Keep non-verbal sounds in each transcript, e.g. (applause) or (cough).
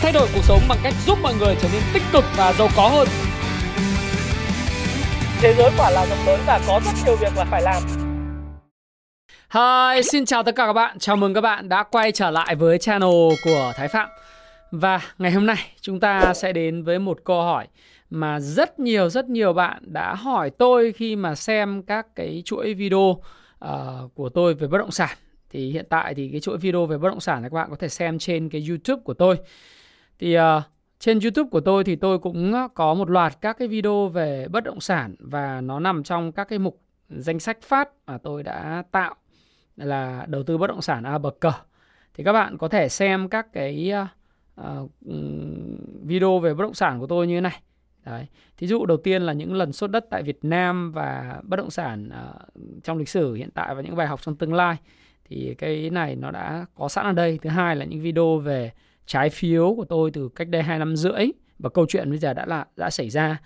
thay đổi cuộc sống bằng cách giúp mọi người trở nên tích cực và giàu có hơn. Thế giới quả là rộng lớn và có rất nhiều việc là phải làm. Hi, xin chào tất cả các bạn. Chào mừng các bạn đã quay trở lại với channel của Thái Phạm. Và ngày hôm nay chúng ta sẽ đến với một câu hỏi mà rất nhiều rất nhiều bạn đã hỏi tôi khi mà xem các cái chuỗi video uh, của tôi về bất động sản. Thì hiện tại thì cái chuỗi video về bất động sản này các bạn có thể xem trên cái YouTube của tôi. Thì uh, trên YouTube của tôi thì tôi cũng ờ, có một loạt các cái video về bất động sản và nó nằm trong các cái mục danh sách phát mà tôi đã tạo là đầu tư bất động sản A bậc cờ. Thì các bạn có thể xem các cái uh, video về bất động sản của tôi như thế này. Đấy. Thí dụ đầu tiên là những lần xuất đất tại Việt Nam và bất động sản uh, trong lịch sử hiện tại và những bài học trong tương lai. Thì cái này nó đã có sẵn ở đây. Thứ hai là những video về trái phiếu của tôi từ cách đây 2 năm rưỡi và câu chuyện bây giờ đã là đã xảy ra.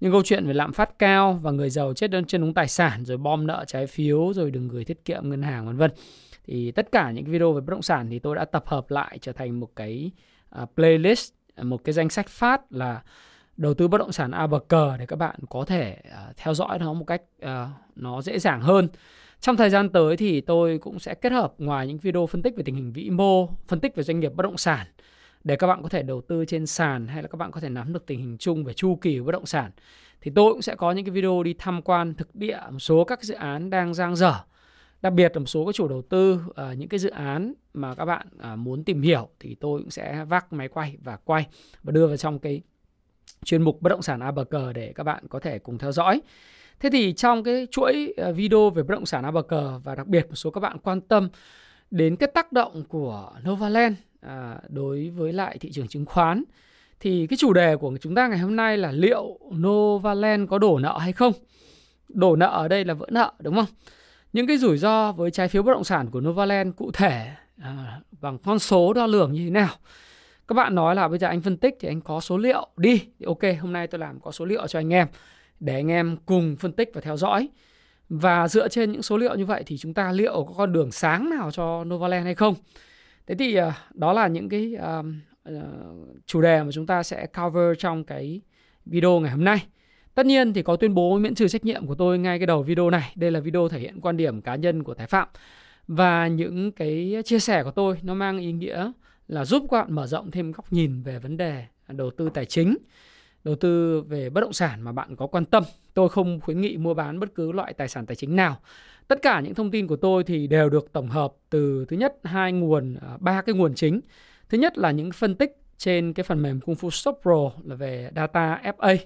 Nhưng câu chuyện về lạm phát cao và người giàu chết đơn trên đúng tài sản rồi bom nợ trái phiếu rồi đừng gửi tiết kiệm ngân hàng vân vân. Thì tất cả những video về bất động sản thì tôi đã tập hợp lại trở thành một cái à, playlist, một cái danh sách phát là đầu tư bất động sản A bậc cờ để các bạn có thể à, theo dõi nó một cách à, nó dễ dàng hơn. Trong thời gian tới thì tôi cũng sẽ kết hợp ngoài những video phân tích về tình hình vĩ mô, phân tích về doanh nghiệp bất động sản để các bạn có thể đầu tư trên sàn hay là các bạn có thể nắm được tình hình chung về chu kỳ bất động sản thì tôi cũng sẽ có những cái video đi tham quan thực địa một số các dự án đang giang dở đặc biệt là một số các chủ đầu tư uh, những cái dự án mà các bạn uh, muốn tìm hiểu thì tôi cũng sẽ vác máy quay và quay và đưa vào trong cái chuyên mục bất động sản ABG để các bạn có thể cùng theo dõi. Thế thì trong cái chuỗi ờ, video về bất động sản ABG và đặc biệt một số các bạn quan tâm đến cái tác động của Novaland à, đối với lại thị trường chứng khoán thì cái chủ đề của chúng ta ngày hôm nay là liệu Novaland có đổ nợ hay không? Đổ nợ ở đây là vỡ nợ đúng không? Những cái rủi ro với trái phiếu bất động sản của Novaland cụ thể à, bằng con số đo lường như thế nào? Các bạn nói là bây giờ anh phân tích thì anh có số liệu đi. Thì ok, hôm nay tôi làm có số liệu cho anh em để anh em cùng phân tích và theo dõi. Và dựa trên những số liệu như vậy thì chúng ta liệu có con đường sáng nào cho Novaland hay không? Thế thì ờ, đó là những cái um, chủ đề mà chúng ta sẽ cover trong cái video ngày hôm nay. Tất nhiên thì có tuyên bố miễn trừ trách nhiệm của tôi ngay cái đầu video này. Đây là video thể hiện quan điểm cá nhân của Thái Phạm. Và những cái chia sẻ của tôi nó mang ý nghĩa là giúp các bạn mở rộng thêm góc nhìn về vấn đề đầu tư tài chính, đầu tư về bất động sản mà bạn có quan tâm. Tôi không khuyến nghị mua bán bất cứ loại tài sản tài chính nào. Tất cả những thông tin của tôi thì đều được tổng hợp từ thứ nhất hai nguồn, à, ba cái nguồn chính. Thứ nhất là những phân tích trên cái phần mềm Kung Fu Shop Pro là về data FA,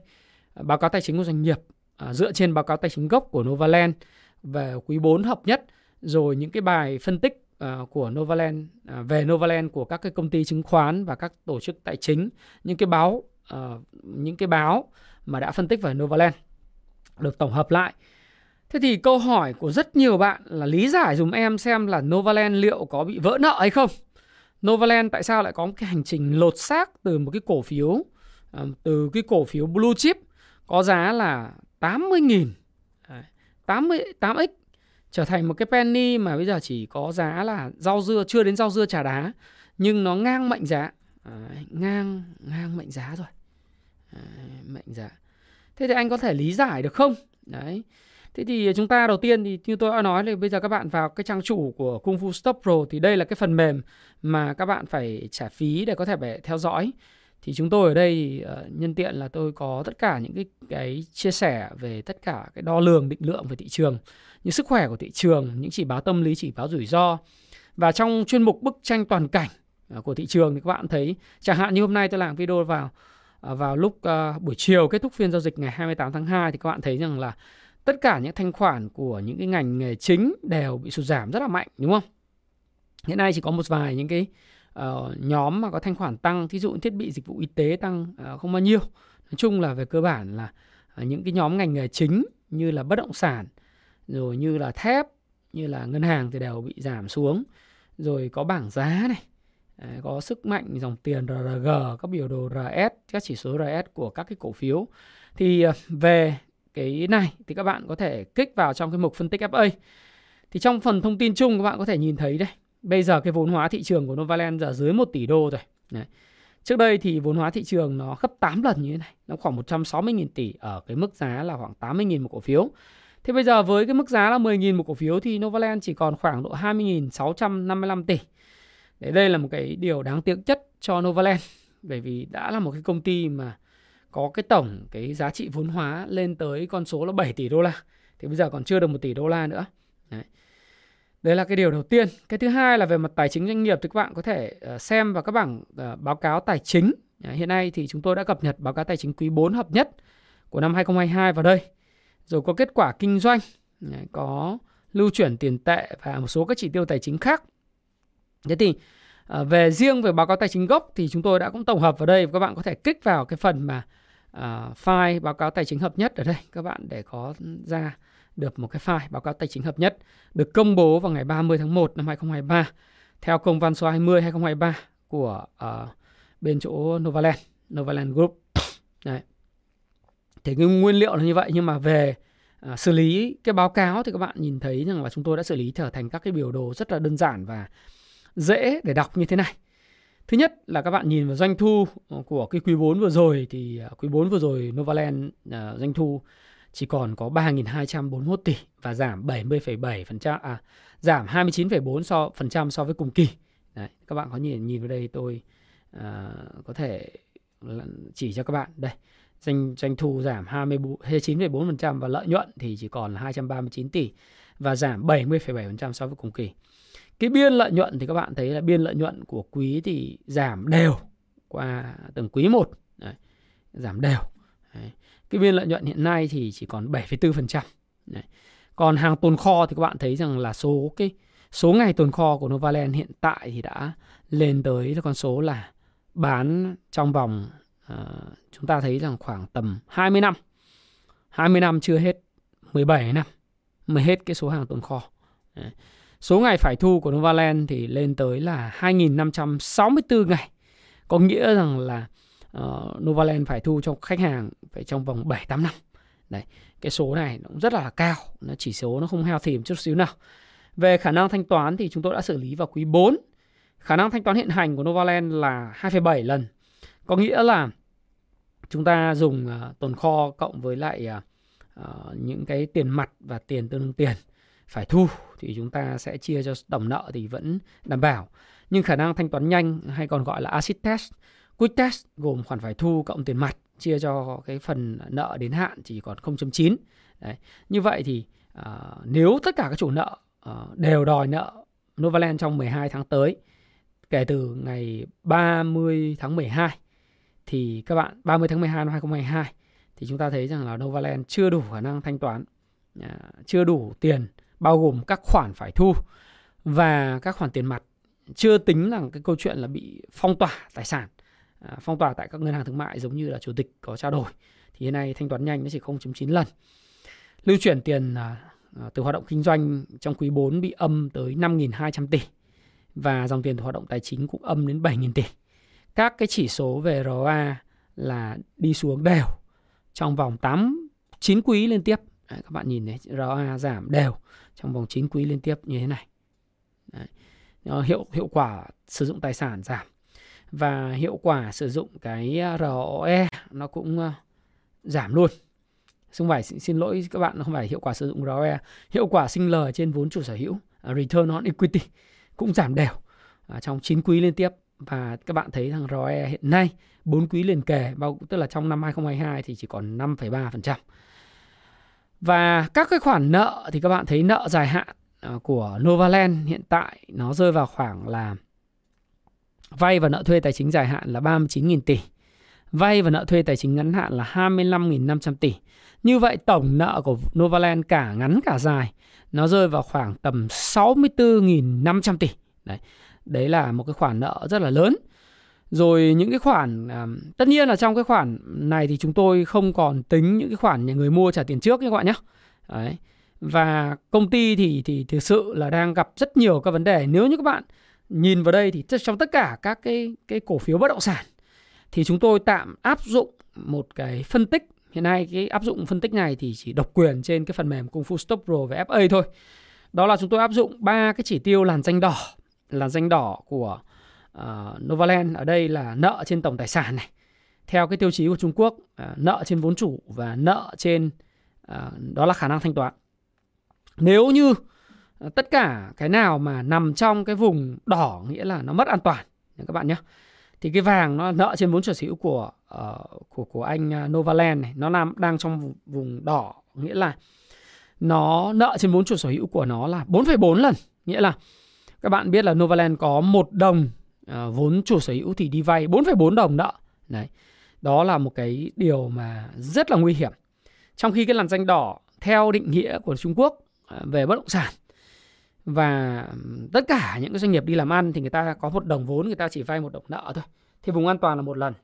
à, báo cáo tài chính của doanh nghiệp à, dựa trên báo cáo tài chính gốc của Novaland về quý 4 hợp nhất, rồi những cái bài phân tích của Novaland về Novaland của các cái công ty chứng khoán và các tổ chức tài chính, những cái báo Ờ, những cái báo mà đã phân tích về Novaland được tổng hợp lại. Thế thì câu hỏi của rất nhiều bạn là lý giải dùm em xem là Novaland liệu có bị vỡ nợ hay không? Novaland tại sao lại có một cái hành trình lột xác từ một cái cổ phiếu ờ, từ cái cổ phiếu blue chip có giá là 80.000 80 8x trở thành một cái penny mà bây giờ chỉ có giá là rau dưa, chưa đến rau dưa trà đá, nhưng nó ngang mệnh giá. Ngang ngang mệnh giá rồi. À, mệnh giá thế thì anh có thể lý giải được không đấy Thế thì chúng ta đầu tiên thì như tôi đã nói là bây giờ các bạn vào cái trang chủ của Kung Fu Stop Pro thì đây là cái phần mềm mà các bạn phải trả phí để có thể phải theo dõi. Thì chúng tôi ở đây uh, nhân tiện là tôi có tất cả những cái cái chia sẻ về tất cả cái đo lường định lượng về thị trường, như sức khỏe của thị trường, những chỉ báo tâm lý, chỉ báo rủi ro. Và trong chuyên mục bức tranh toàn cảnh ờ, của thị trường thì các bạn thấy chẳng hạn như hôm nay tôi làm video vào Ờ, vào lúc ờ, buổi chiều kết thúc phiên giao dịch ngày 28 tháng 2 thì các bạn thấy rằng là tất cả những thanh khoản của những cái ngành nghề chính đều bị sụt giảm rất là mạnh đúng không? Hiện nay chỉ có một vài những cái uh, nhóm mà có thanh khoản tăng, thí dụ thiết bị dịch vụ y tế tăng uh, không bao nhiêu. Nói chung là về cơ bản là uh, những cái nhóm ngành nghề chính như là bất động sản, rồi như là thép, như là ngân hàng thì đều bị giảm xuống. Rồi có bảng giá này, có sức mạnh dòng tiền RRG, các biểu đồ RS, các chỉ số RS của các cái cổ phiếu. Thì ờ, về cái này thì các bạn có thể kích vào trong cái mục phân tích FA. Thì trong phần thông tin chung các bạn có thể nhìn thấy đây. Bây giờ cái vốn hóa thị trường của Novaland giờ dưới 1 tỷ đô rồi. Đấy. Trước đây thì vốn hóa thị trường nó gấp 8 lần như thế này, nó khoảng 160.000 tỷ ở cái mức giá là khoảng 80.000 một cổ phiếu. Thế bây giờ với cái mức giá là 10.000 một cổ phiếu thì Novaland chỉ còn khoảng độ 20.655 tỷ. Đấy đây là một cái điều đáng tiếc nhất cho Novaland bởi vì đã là một cái công ty mà có cái tổng cái giá trị vốn hóa lên tới con số là 7 tỷ đô la. Thì bây giờ còn chưa được 1 tỷ đô la nữa. Đấy. Đấy là cái điều đầu tiên. Cái thứ hai là về mặt tài chính doanh nghiệp thì các bạn có thể ờ, xem vào các bảng ờ, báo cáo tài chính. Hiện nay thì chúng tôi đã cập nhật báo cáo tài chính quý 4 hợp nhất của năm 2022 vào đây. Rồi có kết quả kinh doanh, có lưu chuyển tiền tệ và một số các chỉ tiêu tài chính khác. Thế thì ờ, về riêng về báo cáo tài chính gốc thì chúng tôi đã cũng tổng hợp vào đây và các bạn có thể kích vào cái phần mà uh, file báo cáo tài chính hợp nhất ở đây các bạn để có ra được một cái file báo cáo tài chính hợp nhất được công bố vào ngày 30 tháng 1 năm 2023 theo công văn số 20 2023 của uh, bên chỗ Novaland, Novaland Group. Đấy. Thế cái nguyên liệu là như vậy nhưng mà về uh, xử lý cái báo cáo thì các bạn nhìn thấy rằng là chúng tôi đã xử lý trở thành các cái biểu đồ rất là đơn giản và dễ để đọc như thế này. Thứ nhất là các bạn nhìn vào doanh thu ờ, của cái quý 4 vừa rồi thì ờ, quý 4 vừa rồi Novaland uh, doanh thu chỉ còn có 3.241 tỷ và giảm 70,7% à giảm 29,4 so phần trăm so với cùng kỳ. Đấy, các bạn có nhìn nhìn vào đây tôi uh, có thể chỉ cho các bạn đây doanh doanh thu giảm 29,4% và lợi nhuận thì chỉ còn là 239 tỷ và giảm 70,7% so với cùng kỳ. Cái biên lợi nhuận thì các bạn thấy là biên lợi nhuận của quý thì giảm đều qua từng quý một Đấy, giảm đều. Đấy. Cái biên lợi nhuận hiện nay thì chỉ còn 7,4%. Đấy. Còn hàng tồn kho thì các bạn thấy rằng là số cái số ngày tồn kho của Novaland hiện tại thì đã lên tới con số là bán trong vòng uh, chúng ta thấy rằng khoảng tầm 20 năm. 20 năm chưa hết, 17 năm mới hết cái số hàng tồn kho. Đấy. Số ngày phải thu của Novaland thì lên tới là 2.564 ngày. Có nghĩa rằng là uh, Novaland phải thu cho khách hàng phải trong vòng 7 8 năm. Đấy, cái số này nó cũng rất là cao, nó chỉ số nó không heo thìm chút xíu nào. Về khả năng thanh toán thì chúng tôi đã xử lý vào quý 4. Khả năng thanh toán hiện hành của Novaland là 2,7 lần. Có nghĩa là chúng ta dùng uh, tồn kho cộng với lại uh, những cái tiền mặt và tiền tương đương tiền phải thu thì chúng ta sẽ chia cho tổng nợ thì vẫn đảm bảo. Nhưng khả năng thanh toán nhanh hay còn gọi là acid test Quick test gồm khoản phải thu cộng tiền mặt chia cho cái phần nợ đến hạn chỉ còn 0.9. Đấy. Như vậy thì uh, nếu tất cả các chủ nợ uh, đều đòi nợ Novaland trong 12 tháng tới kể từ ngày 30 tháng 12 thì các bạn 30 tháng 12 năm 2022 thì chúng ta thấy rằng là Novaland chưa đủ khả năng thanh toán, uh, chưa đủ tiền bao gồm các khoản phải thu và các khoản tiền mặt. Chưa tính là cái câu chuyện là bị phong tỏa tài sản À, phong tỏa tại các ngân hàng thương mại giống như là chủ tịch có trao đổi thì hiện nay thanh toán nhanh nó chỉ 0.9 lần. Lưu chuyển tiền à, à, từ hoạt động kinh doanh trong quý 4 bị âm tới 5.200 tỷ và dòng tiền từ hoạt động tài chính cũng âm đến 7.000 tỷ. Các cái chỉ số về ROA là đi xuống đều trong vòng 8 9 quý liên tiếp. Đấy, các bạn nhìn thấy ROA giảm đều trong vòng 9 quý liên tiếp như thế này Đấy. hiệu hiệu quả sử dụng tài sản giảm và hiệu quả sử dụng cái à, ROE nó cũng à, giảm luôn không phải xin lỗi các bạn không phải hiệu quả sử dụng ROE hiệu quả sinh lời trên vốn chủ sở hữu à, return on equity cũng giảm đều trong 9 quý liên tiếp và các bạn thấy rằng ROE hiện nay 4 quý liền kề bao tức là trong năm 2022 thì chỉ còn 5,3%. Và các cái khoản nợ thì các bạn thấy nợ dài hạn ờ, của Novaland hiện tại nó rơi vào khoảng là Vay và nợ thuê tài chính dài hạn là 39.000 tỷ. Vay và nợ thuê tài chính ngắn hạn là 25.500 tỷ. Như vậy tổng nợ của Novaland cả ngắn cả dài, nó rơi vào khoảng tầm 64.500 tỷ. Đấy. Đấy là một cái khoản nợ rất là lớn. Rồi những cái khoản à, tất nhiên là trong cái khoản này thì chúng tôi không còn tính những cái khoản nhà người mua trả tiền trước các bạn nhé. Đấy. Và công ty thì thì thực sự là đang gặp rất nhiều các vấn đề. Nếu như các bạn nhìn vào đây thì trong tất cả các cái cái cổ phiếu bất động sản thì chúng tôi tạm áp dụng một cái phân tích hiện nay cái áp dụng phân tích này thì chỉ độc quyền trên cái phần mềm Kung Fu Stop Pro và FA thôi đó là chúng tôi áp dụng ba cái chỉ tiêu làn danh đỏ làn danh đỏ của uh, Novaland ở đây là nợ trên tổng tài sản này. Theo cái tiêu chí của Trung Quốc uh, nợ trên vốn chủ và nợ trên uh, đó là khả năng thanh toán. Nếu như tất cả cái nào mà nằm trong cái vùng đỏ nghĩa là nó mất an toàn các bạn nhé thì cái vàng nó nợ trên vốn sở hữu của uh, của của anh Novaland này nó làm đang trong vùng, vùng đỏ nghĩa là nó nợ trên vốn chủ sở hữu của nó là 4,4 lần. Nghĩa là các bạn biết là Novaland có một đồng uh, vốn chủ sở hữu thì đi vay 4,4 đồng nợ đấy đó là một cái điều mà rất là nguy hiểm. Trong khi cái làn danh đỏ theo định nghĩa của Trung Quốc ờ, về bất động sản và tất cả những cái doanh nghiệp đi làm ăn thì người ta có một đồng vốn người ta chỉ vay một đồng nợ thôi thì vùng an toàn là một lần.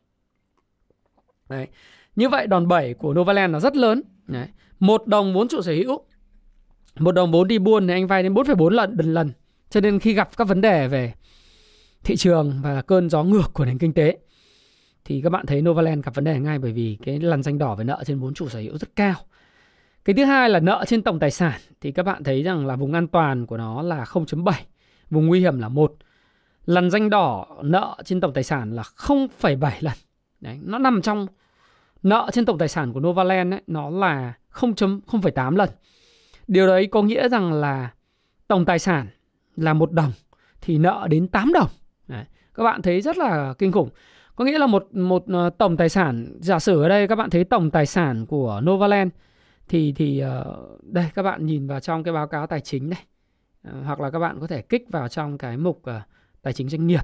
Đấy như vậy đòn bẩy của Novaland là rất lớn. Đấy. một đồng vốn chủ sở hữu một đồng vốn đi buôn thì anh vay đến 4,4 lần lần lần. Cho nên khi gặp các vấn đề về thị trường và cơn gió ngược của nền kinh tế thì các bạn thấy Novaland gặp vấn đề ngay bởi vì cái làn danh đỏ về nợ trên vốn chủ sở hữu rất cao cái thứ hai là nợ trên tổng tài sản thì các bạn thấy rằng là vùng an toàn của nó là 0.7, vùng nguy hiểm là 1. Lần danh đỏ nợ trên tổng tài sản là 0,7 lần. Đấy, nó nằm trong nợ trên tổng tài sản của Novaland ấy, nó là 0.0,8 lần. Điều đấy có nghĩa rằng là tổng tài sản là một đồng thì nợ đến 8 đồng. Đấy, các bạn thấy rất là kinh khủng. Có nghĩa là một một ờ, tổng tài sản giả sử ở đây các bạn thấy tổng tài sản của Novaland thì thì ờ, đây các bạn nhìn vào trong cái báo cáo tài chính này ờ, hoặc là các bạn có thể kích vào trong cái mục tài chính doanh nghiệp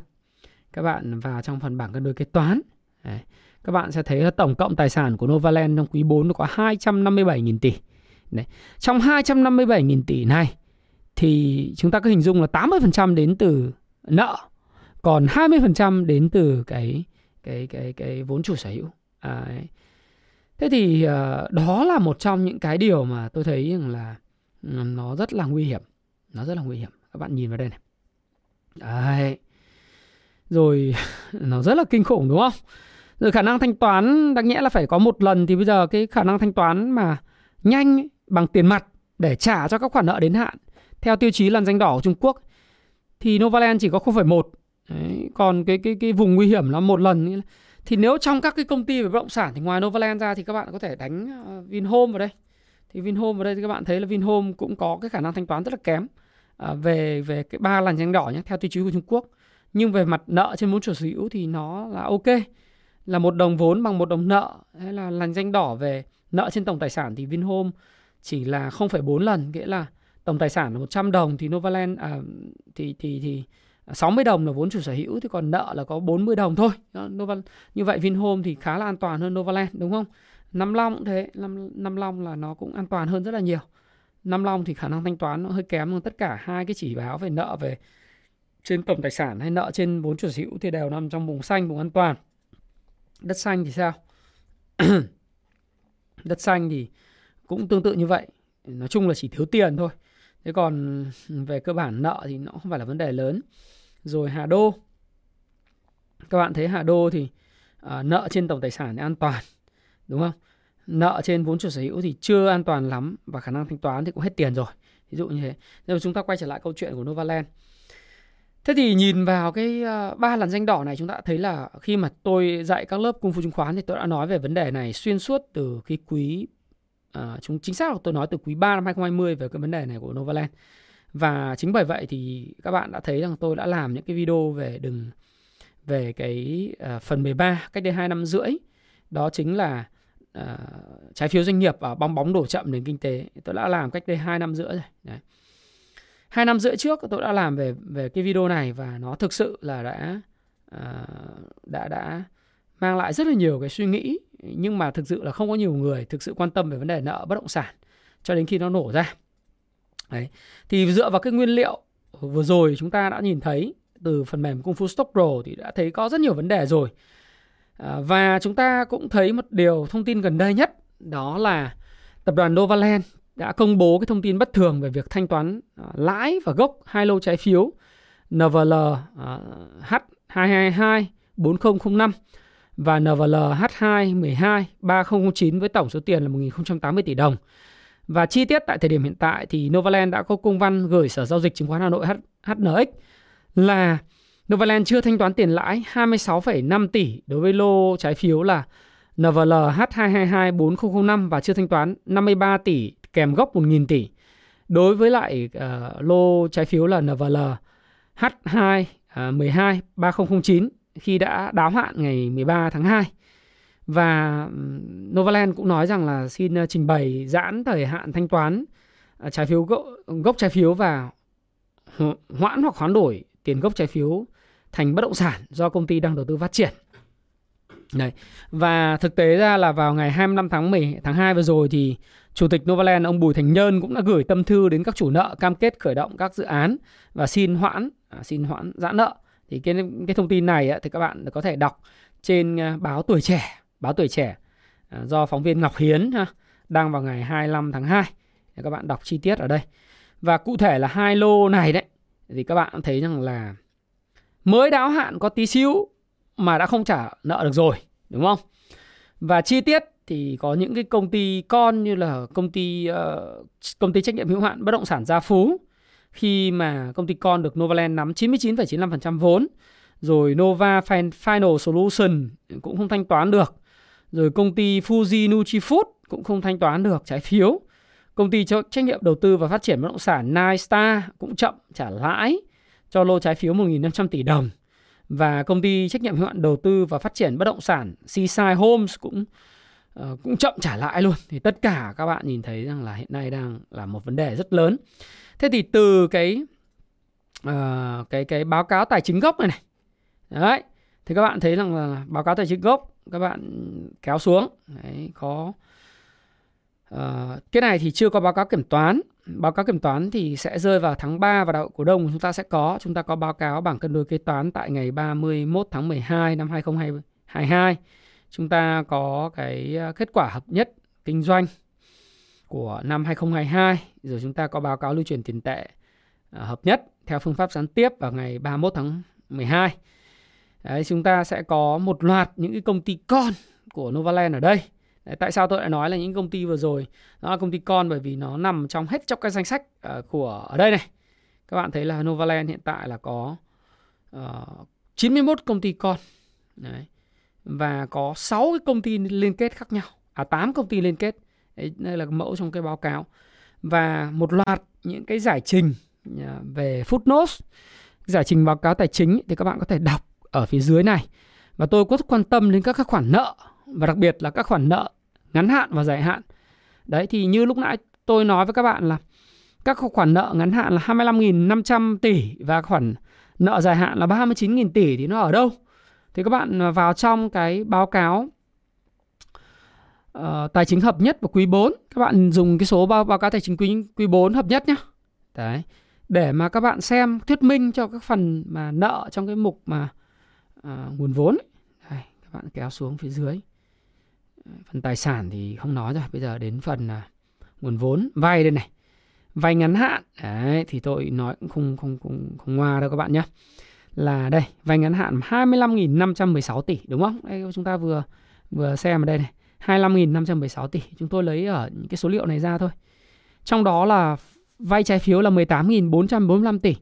các bạn vào trong phần bảng cân đối kế toán Đấy. các bạn sẽ thấy là tổng cộng tài sản của Novaland trong quý 4 nó có 257.000 tỷ Đấy. trong 257.000 tỷ này thì chúng ta có hình dung là 80% đến từ nợ còn 20% đến từ cái cái cái cái vốn chủ sở hữu. À, thế thì uh, đó là một trong những cái điều mà tôi thấy rằng là ừ, nó rất là nguy hiểm. Nó rất là nguy hiểm. Các bạn nhìn vào đây này. Đấy. Rồi (laughs) nó rất là kinh khủng đúng không? Rồi khả năng thanh toán đáng nhẽ là phải có một lần thì bây giờ cái khả năng thanh toán mà nhanh bằng tiền mặt để trả cho các khoản nợ đến hạn theo tiêu chí làn danh đỏ của Trung Quốc thì Novaland chỉ có 0,1 Đấy, còn cái cái cái vùng nguy hiểm là một lần thì nếu trong các cái công ty về bất động sản thì ngoài Novaland ra thì các bạn có thể đánh ờ, Vinhome vào đây. Thì Vinhome vào đây thì các bạn thấy là Vinhome cũng có cái khả năng thanh toán rất là kém à, về về cái ba làn danh đỏ nhé theo tiêu chí của Trung Quốc. Nhưng về mặt nợ trên vốn chủ sở hữu thì nó là ok. Là một đồng vốn bằng một đồng nợ hay là làn danh đỏ về nợ trên tổng tài sản thì Vinhome chỉ là 0,4 lần nghĩa là tổng tài sản là 100 đồng thì Novaland à, thì thì thì 60 đồng là vốn chủ sở hữu thì còn nợ là có 40 đồng thôi. Đó, Noval, như vậy Vinhome thì khá là an toàn hơn Novaland đúng không? Nam Long cũng thế, Nam, Nam Long là nó cũng an toàn hơn rất là nhiều. Nam Long thì khả năng thanh toán nó hơi kém hơn tất cả hai cái chỉ báo về nợ về trên tổng tài sản hay nợ trên vốn chủ sở hữu thì đều nằm trong vùng xanh, vùng an toàn. Đất xanh thì sao? (coughs) Đất xanh thì cũng tương tự như vậy. Nói chung là chỉ thiếu tiền thôi. Thế còn về cơ bản nợ thì nó không phải là vấn đề lớn rồi Hà Đô. Các bạn thấy Hà Đô thì uh, nợ trên tổng tài sản thì an toàn đúng không? Nợ trên vốn chủ sở hữu thì chưa an toàn lắm và khả năng thanh toán thì cũng hết tiền rồi. Ví dụ như thế. Nên chúng ta quay trở lại câu chuyện của Novaland. Thế thì nhìn vào cái uh, ba làn danh đỏ này chúng ta thấy là khi mà tôi dạy các lớp cung phu chứng khoán thì tôi đã nói về vấn đề này xuyên suốt từ cái quý uh, chúng chính xác là tôi nói từ quý 3 năm 2020 về cái vấn đề này của Novaland và chính bởi vậy thì các bạn đã thấy rằng tôi đã làm những cái video về đừng về cái uh, phần 13 cách đây 2 năm rưỡi. Đó chính là uh, trái phiếu doanh nghiệp và bong bóng đổ chậm nền kinh tế. Tôi đã làm cách đây 2 năm rưỡi rồi Đấy. hai năm rưỡi trước tôi đã làm về về cái video này và nó thực sự là đã uh, đã đã mang lại rất là nhiều cái suy nghĩ. Nhưng mà thực sự là không có nhiều người thực sự quan tâm về vấn đề nợ bất động sản cho đến khi nó nổ ra. Đấy. Thì dựa vào cái nguyên liệu vừa rồi chúng ta đã nhìn thấy từ phần mềm Kung Fu Stock Pro thì đã thấy có rất nhiều vấn đề rồi. À, và chúng ta cũng thấy một điều thông tin gần đây nhất đó là tập đoàn Novaland đã công bố cái thông tin bất thường về việc thanh toán à, lãi và gốc hai lô trái phiếu NVL à, H222 4005 và NVL H2 12 3009 với tổng số tiền là 1.080 tỷ đồng. Và chi tiết tại thời điểm hiện tại thì Novaland đã có công văn gửi Sở Giao dịch Chứng khoán Hà Nội HNX là Novaland chưa thanh toán tiền lãi 26,5 tỷ đối với lô trái phiếu là NVL H2224005 và chưa thanh toán 53 tỷ kèm gốc 1.000 tỷ. Đối với lại uh, lô trái phiếu là NVL H2 uh, 12 3009 khi đã đáo hạn ngày 13 tháng 2. Và Novaland cũng nói rằng là xin ờ, trình bày giãn thời hạn thanh toán ờ, trái phiếu gốc, gốc trái phiếu và hoãn hoặc hoán đổi tiền gốc trái phiếu thành bất động sản do công ty đang đầu tư phát triển. Đấy. Và thực tế ra là vào ngày 25 tháng 10 tháng 2 vừa rồi thì Chủ tịch Novaland ông Bùi Thành Nhơn cũng đã gửi tâm thư đến các chủ nợ cam kết khởi động các dự án và xin hoãn à, xin hoãn giãn nợ. Thì cái cái thông tin này thì các bạn có thể đọc trên ờ, báo Tuổi Trẻ, báo Tuổi Trẻ à, do phóng viên Ngọc Hiến ha, đăng vào ngày 25 tháng 2. Để các bạn đọc chi tiết ở đây. Và cụ thể là hai lô này đấy thì các bạn thấy rằng là mới đáo hạn có tí xíu mà đã không trả nợ được rồi, đúng không? Và chi tiết thì có những cái công ty con như là công ty uh, công ty trách nhiệm hữu hạn bất động sản Gia Phú khi mà công ty con được Novaland nắm 99,95% vốn rồi Nova Final Solution cũng không thanh toán được rồi công ty Fuji Nutrifood cũng không thanh toán được trái phiếu. Công ty trách nhiệm đầu tư và phát triển bất động sản Nightstar cũng chậm trả lãi cho lô trái phiếu 1.500 tỷ đồng. Và công ty trách nhiệm hữu hạn đầu tư và phát triển bất động sản Seaside Homes cũng uh, cũng chậm trả lãi luôn. Thì tất cả các bạn nhìn thấy rằng là hiện nay đang là một vấn đề rất lớn. Thế thì từ cái uh, cái cái báo cáo tài chính gốc này này đấy thì các bạn thấy rằng là báo cáo tài chính gốc các bạn kéo xuống. Đấy có uh, cái này thì chưa có báo cáo kiểm toán. Báo cáo kiểm toán thì sẽ rơi vào tháng 3 và đạo cổ đông chúng ta sẽ có. Chúng ta có báo cáo bảng cân đối kế toán tại ngày 31 tháng 12 năm 2022 chúng ta có cái ờ, kết quả hợp nhất kinh doanh của năm 2022 rồi chúng ta có báo cáo lưu chuyển tiền tệ ờ, hợp nhất theo phương pháp gián tiếp vào ngày 31 tháng 12. Đấy, chúng ta sẽ có một loạt những cái công ty con của Novaland ở đây. Đấy, tại sao tôi lại nói là những công ty vừa rồi nó là công ty con bởi vì nó nằm trong hết trong cái danh sách uh, của ở đây này. Các bạn thấy là Novaland hiện tại là có ờ, uh, 91 công ty con. Đấy và có 6 cái công ty liên kết khác nhau, à 8 công ty liên kết. Đấy, đây là mẫu trong cái báo cáo. Và một loạt những cái giải trình ờ, về footnotes, giải trình báo cáo tài chính thì các bạn có thể đọc ở phía dưới này. Và tôi rất quan tâm đến các các khoản nợ và đặc biệt là các khoản nợ ngắn hạn và dài hạn. Đấy thì như lúc nãy tôi nói với các bạn là các khoản nợ ngắn hạn là 25.500 tỷ và khoản nợ dài hạn là 39.000 tỷ thì nó ở đâu? thì các bạn vào trong cái báo cáo uh, tài chính hợp nhất và quý 4 các bạn dùng cái số báo, báo cáo tài chính quý quý 4 hợp nhất nhé đấy để mà các bạn xem thuyết minh cho các phần mà nợ trong cái mục mà À, nguồn vốn đây, các bạn kéo xuống phía dưới. Phần tài sản thì không nói rồi bây giờ đến phần à, nguồn vốn. Vay đây này vay ngắn hạn. Đấy thì tôi nói cũng không không không không ngoa đâu các bạn nhé. Là đây vay ngắn hạn 25.516 tỷ đúng không? Đây chúng ta vừa vừa xem ở đây này. 25.516 tỷ. Chúng tôi lấy ở những cái số liệu này ra thôi. Trong đó là vay trái phiếu là 18.445 tỷ.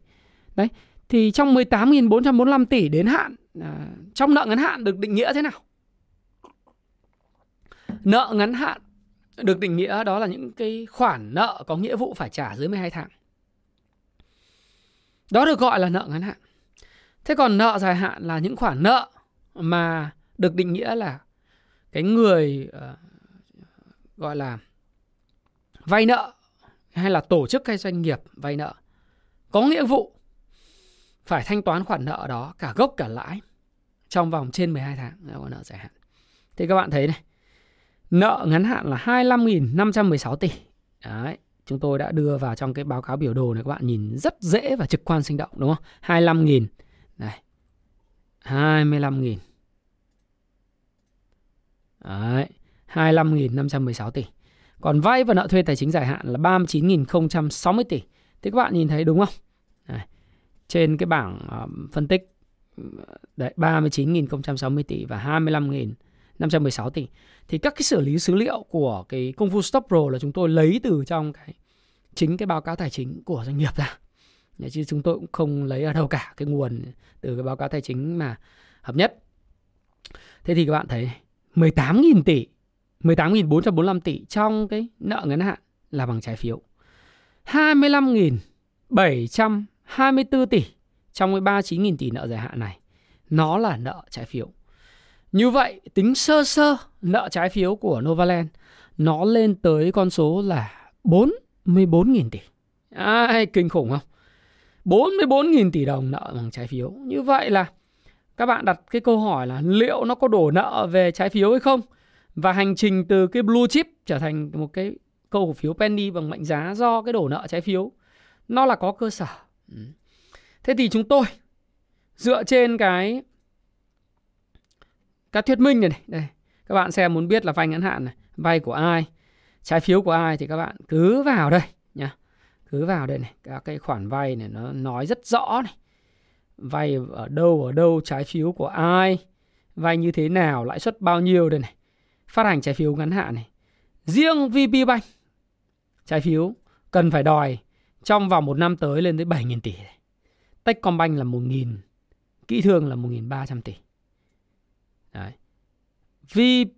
Đấy, thì trong 18.445 tỷ đến hạn à, trong nợ ngắn hạn được định nghĩa thế nào? Nợ ngắn hạn được định nghĩa đó là những cái khoản nợ có nghĩa vụ phải trả dưới 12 tháng. Đó được gọi là nợ ngắn hạn. Thế còn nợ dài hạn là những khoản nợ mà được định nghĩa là cái người uh, gọi là vay nợ hay là tổ chức hay doanh nghiệp vay nợ có nghĩa vụ phải thanh toán khoản nợ đó cả gốc cả lãi trong vòng trên 12 tháng là nợ dài hạn. Thì các bạn thấy này, nợ ngắn hạn là 25.516 tỷ. Đấy, chúng tôi đã đưa vào trong cái báo cáo biểu đồ này các bạn nhìn rất dễ và trực quan sinh động đúng không? 25.000 này 25.000 Đấy 25.516 tỷ Còn vay và nợ thuê tài chính dài hạn là 39.060 tỷ Thì các bạn nhìn thấy đúng không? Đấy. Trên cái bảng uh, phân tích đấy 39.060 tỷ và 25.516 tỷ. Thì các cái xử lý dữ liệu của cái công phu stop pro là chúng tôi lấy từ trong cái, chính cái báo cáo tài chính của doanh nghiệp ra. Chứ chúng tôi cũng không lấy ở đâu cả cái nguồn từ cái báo cáo tài chính mà hợp nhất. Thế thì các bạn thấy 18.000 tỷ 18.445 tỷ trong cái nợ ngắn hạn là bằng trái phiếu. 25.724 tỷ trong cái 39.000 tỷ nợ dài hạn này, nó là nợ trái phiếu như vậy, tính sơ sơ nợ trái phiếu của Novaland, nó lên tới con số là 44.000 tỷ. Ai, kinh khủng không? 44.000 tỷ đồng nợ bằng trái phiếu. Như vậy là các bạn đặt cái câu hỏi là liệu nó có đổ nợ về trái phiếu hay không? Và hành trình từ cái blue chip trở thành một cái cổ phiếu penny bằng mệnh giá do cái đổ nợ trái phiếu, nó là có cơ sở. Ừ. Thế thì chúng tôi dựa trên cái các thuyết minh này, này đây các bạn xem muốn biết là vay ngắn hạn này vay của ai trái phiếu của ai thì các bạn cứ vào đây nhá. Cứ vào đây này các cái khoản vay này nó nói rất rõ này. Vay ở đâu ở đâu trái phiếu của ai vay như thế nào lãi suất bao nhiêu đây này. Phát hành trái phiếu ngắn hạn này. Riêng VP Bank trái phiếu cần phải đòi trong vòng một năm tới lên tới 7.000 tỷ Techcombank là 1.000 kỹ thương là 1.300 tỷ Đấy. Vì uh,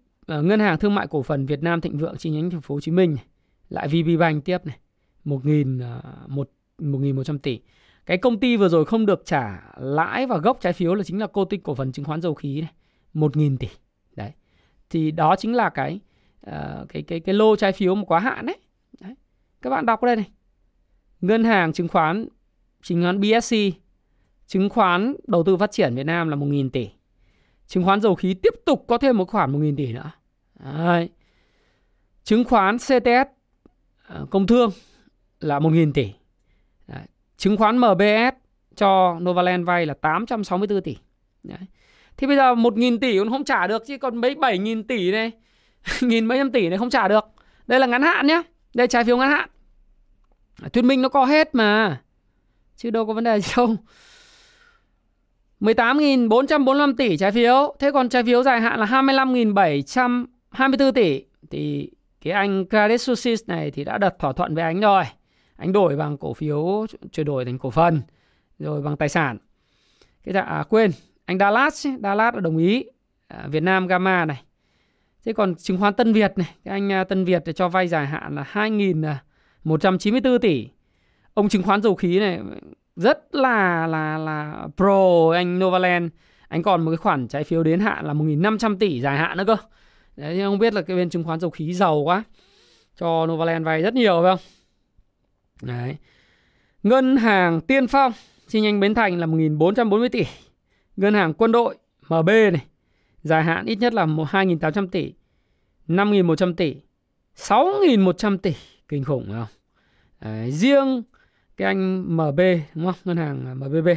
ngân hàng thương mại cổ phần Việt Nam Thịnh Vượng chi nhánh thành phố Hồ Chí Minh này, lại VP Bank tiếp này, 1.000 uh, 1 1.100 tỷ. Cái công ty vừa rồi không được trả lãi và gốc trái phiếu là chính là cô tích cổ phần chứng khoán dầu khí này, 1.000 tỷ. Đấy. Thì đó chính là cái uh, cái cái cái lô trái phiếu mà quá hạn đấy. đấy. Các bạn đọc đây này. Ngân hàng chứng khoán chứng khoán BSC chứng khoán đầu tư phát triển Việt Nam là 1.000 tỷ Chứng khoán dầu khí tiếp tục có thêm một khoản 1.000 tỷ nữa. Đấy. Chứng khoán CTS ờ, công thương là 1.000 tỷ. Đấy. Chứng khoán MBS cho Novaland vay là 864 tỷ. Đấy. Thì bây giờ 1.000 tỷ cũng không trả được chứ còn mấy 7.000 tỷ này, (laughs) nghìn mấy trăm tỷ này không trả được. Đây là ngắn hạn nhé. Đây trái phiếu ngắn hạn. Thuyết minh nó có hết mà. Chứ đâu có vấn đề gì đâu. 18.445 tỷ trái phiếu. Thế còn trái phiếu dài hạn là 25.724 tỷ. Thì cái anh Credit Suisse này thì đã đặt thỏa thuận với anh rồi. Anh đổi bằng cổ phiếu, chuyển đổi thành cổ phần, rồi bằng tài sản. Cái dạ, à, quên, anh Dallas, Dallas đã đồng ý. À, Việt Nam Gamma này. Thế còn chứng khoán Tân Việt này, cái anh à, Tân Việt cho vay dài hạn là 2.194 à, tỷ. Ông chứng khoán dầu khí này rất là là là pro anh Novaland. Anh còn một cái khoản trái phiếu đến hạn là 1.500 tỷ dài hạn nữa cơ. Đấy nhưng không biết là cái bên chứng khoán dầu khí giàu quá cho Novaland vay rất nhiều phải không? Đấy. Ngân hàng Tiên Phong chi nhánh Bến Thành là 1.440 tỷ. Ngân hàng quân đội MB này dài hạn ít nhất là 2.800 tỷ 5.100 tỷ 6.100 tỷ. Kinh khủng phải không? Đấy, riêng cái anh MB đúng không? Ngân hàng à, MBB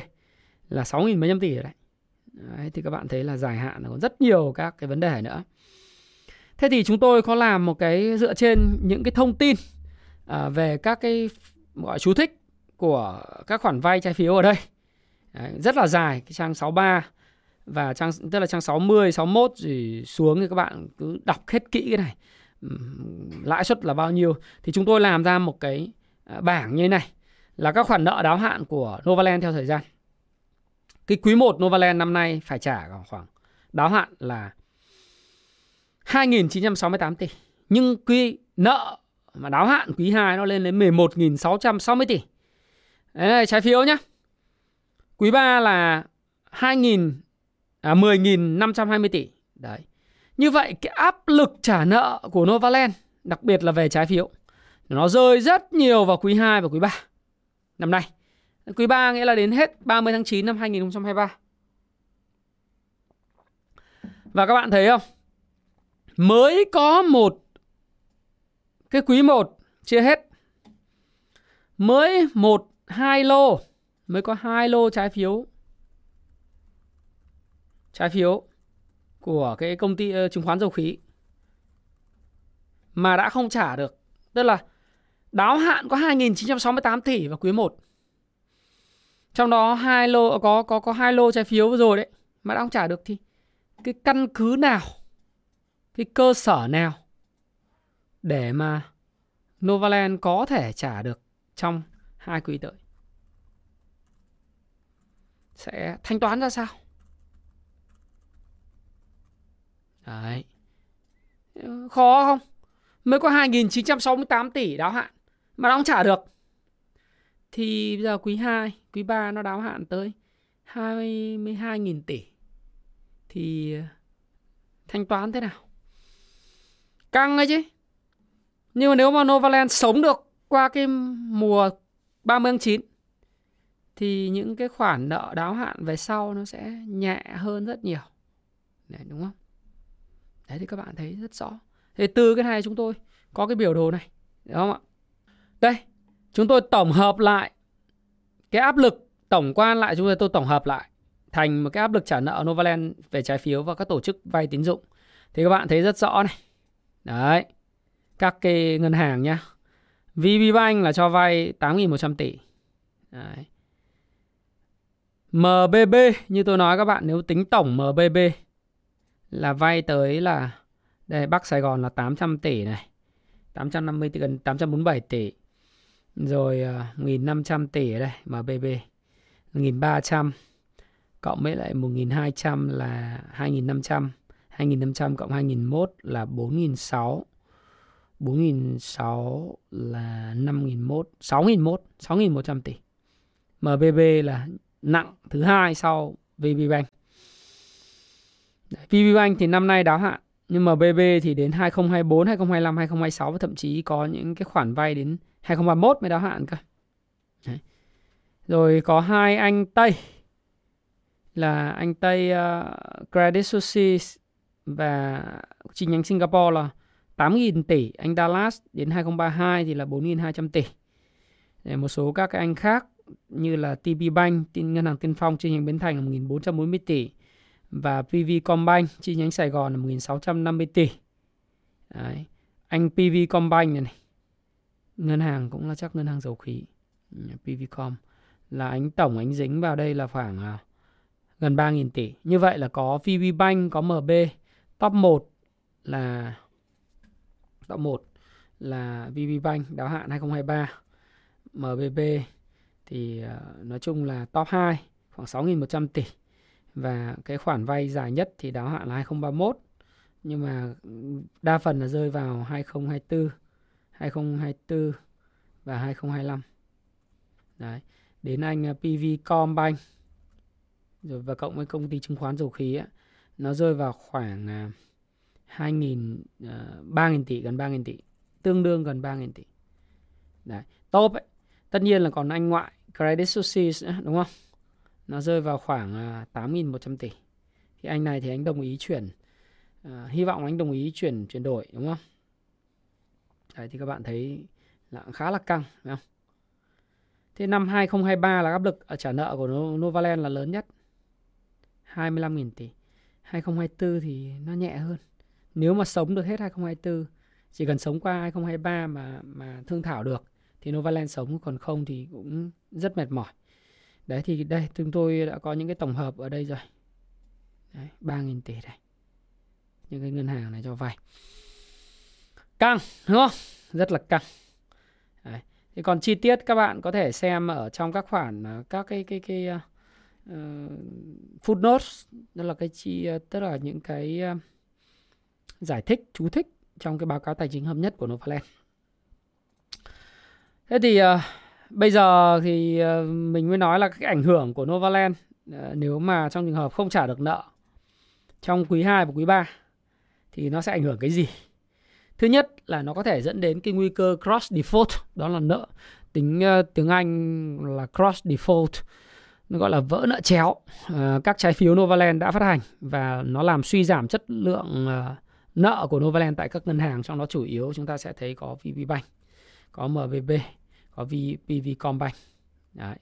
là 6.000 mấy trăm tỷ rồi đấy. đấy thì các bạn thấy là dài hạn còn rất nhiều các cái vấn đề nữa. Thế thì chúng tôi có làm một cái dựa trên những cái thông tin à, về các cái gọi chú thích của các khoản vay trái phiếu ở đây. Đấy, rất là dài cái trang 63 và trang tức là trang 60, 61 gì xuống thì các bạn cứ đọc hết kỹ cái này. Lãi suất là bao nhiêu? Thì chúng tôi làm ra một cái à, bảng như thế này là các khoản nợ đáo hạn của Novaland theo thời gian. Cái quý 1 Novaland năm nay phải trả khoảng đáo hạn là 2.968 tỷ. Nhưng quy nợ mà đáo hạn quý 2 nó lên đến 11.660 tỷ. Đấy là trái phiếu nhá. Quý 3 là 2.000 à 10.520 tỷ. Đấy. Như vậy, cái áp lực trả nợ của Novaland, đặc biệt là về trái phiếu, nó rơi rất nhiều vào quý 2 và quý 3 năm nay. Quý 3 nghĩa là đến hết 30 tháng 9 năm 2023. Và các bạn thấy không? Mới có một cái quý 1 chưa hết. Mới một hai lô, mới có hai lô trái phiếu trái phiếu của cái công ty uh, chứng khoán dầu khí mà đã không trả được. Tức là Đáo hạn có 2.968 tỷ vào quý 1. Trong đó hai lô, có có có hai lô trái phiếu rồi đấy, mà đã không trả được thì cái căn cứ nào, cái cơ sở nào để mà Novaland có thể trả được trong hai quý tới. sẽ thanh toán ra sao đấy khó không mới có 2.968 tỷ đáo hạn mà nó không trả được thì bây giờ quý 2, quý 3 nó đáo hạn tới 22.000 tỷ thì ờ, thanh toán thế nào căng ấy chứ nhưng mà nếu mà Novaland sống được qua cái mùa 30 tháng 9 thì những cái khoản nợ đáo hạn về sau nó sẽ nhẹ hơn rất nhiều. Đấy, đúng không? Đấy thì các bạn thấy rất rõ. Thế từ cái này chúng tôi có cái biểu đồ này, đúng không ạ? Đây, chúng tôi tổng hợp lại cái áp lực tổng quan lại chúng tôi tôi tổng hợp lại thành một cái áp lực trả nợ Novaland về trái phiếu và các tổ chức vay tín dụng. Thì các bạn thấy rất rõ này. Đấy. Các cái ngân hàng nhá. VB Bank là cho vay 8.100 tỷ. Đấy. MBB như tôi nói các bạn nếu tính tổng MBB là vay tới là đây Bắc Sài Gòn là 800 tỷ này. 850 tỷ gần 847 tỷ. Rồi ờ, uh, 1.500 tỷ ở đây MBB. 1.300 cộng với lại 1.200 là 2.500. 2.500 cộng 2.001 là 4.600. 4.600 là 5.001, 6.001, 6.100 tỷ. MBB là nặng thứ hai sau VB Bank. VB Bank thì năm nay đáo hạn nhưng mà BB thì đến 2024, 2025, 2026 và thậm chí có những cái khoản vay đến 2031 mới đáo hạn cơ. Đấy. Rồi có hai anh Tây là anh Tây uh, Credit Suisse và chi nhánh Singapore là 8.000 tỷ, anh Dallas đến 2032 thì là 4.200 tỷ. Để một số các cái anh khác như là TB Bank, ngân hàng Tiên Phong chi nhánh Bến Thành là 1.440 tỷ và PV Combank chi nhánh Sài Gòn là 1.650 tỷ. Đấy. Anh PV Combank này, này ngân hàng cũng là chắc ngân hàng dầu khí ừ, PVcom là anh tổng anh dính vào đây là khoảng uh, gần 3.000 tỷ. Như vậy là có VB Bank, có MB. Top 1 là top 1 là VB Bank đáo hạn 2023. MBB thì uh, nói chung là top 2 khoảng 6.100 tỷ. Và cái khoản vay dài nhất thì đáo hạn là 2031 nhưng mà đa phần là rơi vào 2024, 2024 và 2025. Đấy. Đến anh à, PV Combank rồi và cộng với công ty chứng khoán dầu khí ấy, nó rơi vào khoảng uh, 2.000 3.000 tỷ gần 3.000 tỷ tương đương gần 3.000 tỷ đấy top ấy tất nhiên là còn anh ngoại Credit Suisse nữa, đúng không nó rơi vào khoảng à, 8.100 tỷ thì anh này thì anh đồng ý chuyển uh, hy vọng anh đồng ý chuyển chuyển đổi đúng không đấy thì các bạn thấy là khá là căng đúng không? Thế năm 2023 là áp lực ở trả nợ của Novaland là lớn nhất. 25.000 tỷ. 2024 thì nó nhẹ hơn. Nếu mà sống được hết 2024 chỉ cần sống qua 2023 mà mà thương thảo được thì Novaland sống. Còn không thì cũng rất mệt mỏi. Đấy thì đây chúng tôi đã có những cái tổng hợp ở đây rồi. Đấy, 3.000 tỷ đây. Những cái ngân hàng này cho vay căng đúng không rất là căng đấy. thì còn chi tiết các bạn có thể xem ở trong các khoản ờ, các cái cái cái, uh, footnotes đó là cái chi tức là những cái uh, giải thích chú thích trong cái báo cáo tài chính hợp nhất của Novaland. Thế thì uh, bây giờ thì uh, mình mới nói là cái ảnh hưởng của Novaland uh, nếu mà trong trường hợp không trả được nợ trong quý 2 và quý 3 thì nó sẽ ảnh hưởng cái gì? Thứ nhất là nó có thể dẫn đến cái nguy cơ cross default, đó là nợ tính uh, tiếng Anh là cross default nó gọi là vỡ nợ chéo. Ờ, các trái phiếu Novaland đã phát hành và nó làm suy giảm chất lượng uh, nợ của Novaland tại các ngân hàng trong đó chủ yếu chúng ta sẽ thấy có VPBank, có MBB, có VPVcombank. Đấy.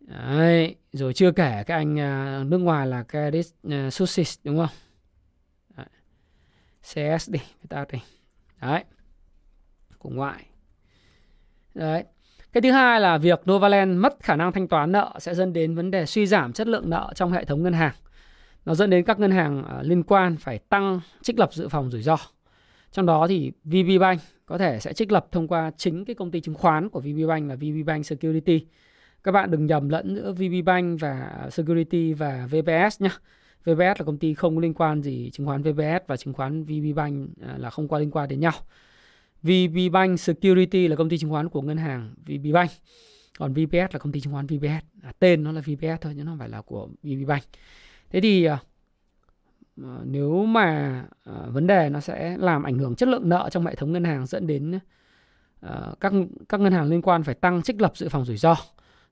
Đấy. Rồi chưa kể các anh uh, nước ngoài là Credit uh, Suisse đúng không? CS đi, người ta đi. Đấy. cùng ngoại. Đấy. Cái thứ hai là việc Novaland mất khả năng thanh toán nợ sẽ dẫn đến vấn đề suy giảm chất lượng nợ trong hệ thống ngân hàng. Nó dẫn đến các ngân hàng à, liên quan phải tăng trích lập dự phòng rủi ro. Trong đó thì VB Bank có thể sẽ trích lập thông qua chính cái công ty chứng khoán của VB Bank là VB Bank Security các bạn đừng nhầm lẫn giữa VPBank và Security và VPS nhé. VPS là công ty không liên quan gì chứng khoán VPS và chứng khoán VPBank à, là không qua liên quan đến nhau. VPBank Security là công ty chứng khoán của ngân hàng VPBank. Còn VPS là công ty chứng khoán VPS. À, tên nó là VPS thôi chứ nó không phải là của VPBank. Thế thì à, à, nếu mà vấn đề nó sẽ làm ảnh hưởng chất lượng nợ trong hệ thống ngân hàng dẫn đến các các ngân hàng liên quan phải tăng trích lập dự phòng rủi ro.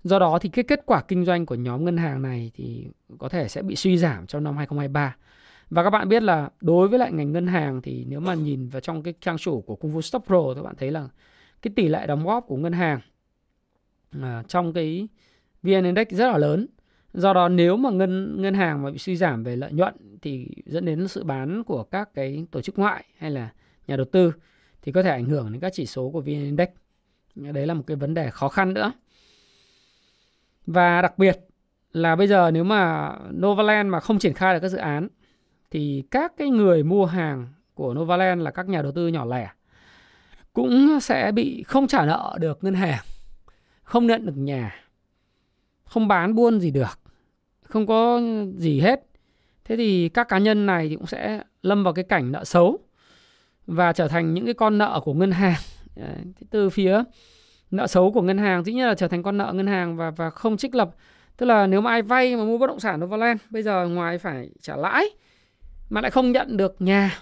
Do đó thì cái kết quả kinh doanh của nhóm ngân hàng này thì có thể sẽ bị suy giảm trong năm 2023. Và các bạn biết là đối với lại ngành ngân hàng thì nếu mà nhìn vào trong cái trang chủ của Kung Fu Stop Pro các bạn thấy là cái tỷ lệ đóng góp của ngân hàng à, trong cái VN Index rất là lớn. Do đó nếu mà ngân ngân hàng mà bị suy giảm về lợi nhuận thì dẫn đến sự bán của các cái tổ chức ngoại hay là nhà đầu tư thì có thể ảnh hưởng đến các chỉ số của VN Index. Đấy là một cái vấn đề khó khăn nữa. Và đặc biệt là bây giờ nếu mà Novaland mà không triển khai được các dự án thì các cái người mua hàng của Novaland là các nhà đầu tư nhỏ lẻ cũng sẽ bị không trả nợ được ngân hàng, không nhận được nhà, không bán buôn gì được, không có gì hết. Thế thì các cá nhân này thì cũng sẽ lâm vào cái cảnh nợ xấu và trở thành những cái con nợ của ngân hàng. Từ phía nợ xấu của ngân hàng dĩ nhiên là trở thành con nợ ngân hàng và và không trích lập tức là nếu mà ai vay mà mua bất động sản Novaland bây giờ ngoài phải trả lãi mà lại không nhận được nhà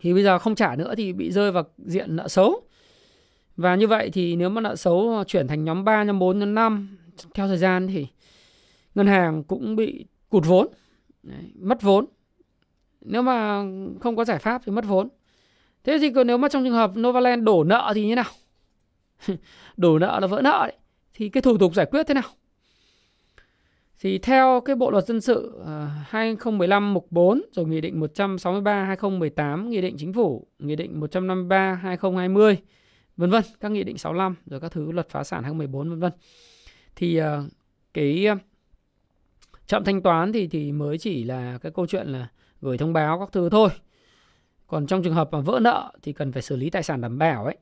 thì bây giờ không trả nữa thì bị rơi vào diện nợ xấu và như vậy thì nếu mà nợ xấu chuyển thành nhóm 3, nhóm 4, nhóm 5 theo thời gian thì ngân hàng cũng bị cụt vốn, Đấy, mất vốn. Nếu mà không có giải pháp thì mất vốn. Thế thì còn nếu mà trong trường hợp Novaland đổ nợ thì như nào? (laughs) đổ nợ là vỡ nợ đấy. Thì cái thủ tục giải quyết thế nào? Thì theo cái Bộ luật dân sự ờ, uh, 2015 mục 4 rồi Nghị định 163 2018, Nghị định Chính phủ, Nghị định 153 2020, vân vân, các nghị định 65 rồi các thứ luật phá sản 2014 vân vân. Thì uh, cái ờ, uh, chậm thanh toán thì thì mới chỉ là cái câu chuyện là gửi thông báo các thứ thôi. Còn trong trường hợp mà vỡ nợ thì cần phải xử lý tài sản đảm bảo ấy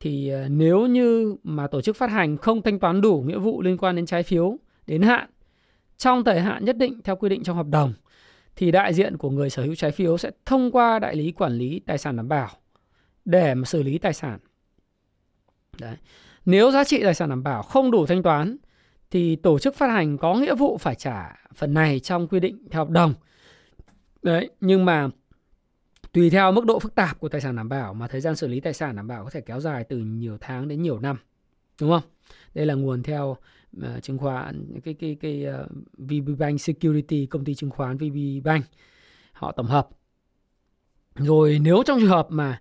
thì ờ, nếu như mà tổ chức phát hành không thanh toán đủ nghĩa vụ liên quan đến trái phiếu đến hạn trong thời hạn nhất định theo quy định trong hợp đồng thì đại diện của người sở hữu trái phiếu sẽ thông qua đại lý quản lý tài sản đảm bảo để mà xử lý tài sản. Đấy. Nếu giá trị tài sản đảm bảo không đủ thanh toán thì tổ chức phát hành có nghĩa vụ phải trả phần này trong quy định theo hợp đồng. Đấy, nhưng mà tùy theo mức độ phức tạp của tài sản đảm bảo mà thời gian xử lý tài sản đảm bảo có thể kéo dài từ nhiều tháng đến nhiều năm. Đúng không? Đây là nguồn theo uh, chứng khoán cái cái cái ờ, uh, VB Bank Security công ty chứng khoán VPBank họ tổng hợp. Rồi nếu trong trường hợp mà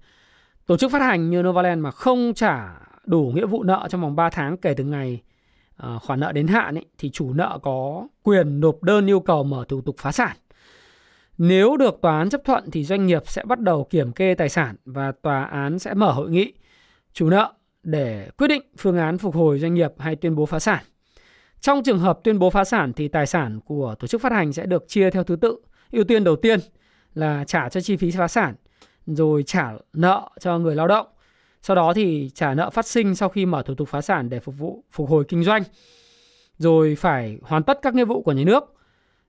tổ chức phát hành như Novaland mà không trả đủ nghĩa vụ nợ trong vòng 3 tháng kể từ ngày uh, khoản nợ đến hạn ấy, thì chủ nợ có quyền nộp đơn yêu cầu mở thủ tục phá sản. Nếu được tòa án chấp thuận thì doanh nghiệp sẽ bắt đầu kiểm kê tài sản và tòa án sẽ mở hội nghị chủ nợ để quyết định phương án phục hồi doanh nghiệp hay tuyên bố phá sản. Trong trường hợp tuyên bố phá sản thì tài sản của tổ chức phát hành sẽ được chia theo thứ tự. Ưu tiên đầu tiên là trả cho chi phí phá sản, rồi trả nợ cho người lao động. Sau đó thì trả nợ phát sinh sau khi mở thủ tục phá sản để phục vụ phục hồi kinh doanh. Rồi phải hoàn tất các nghĩa vụ của nhà nước.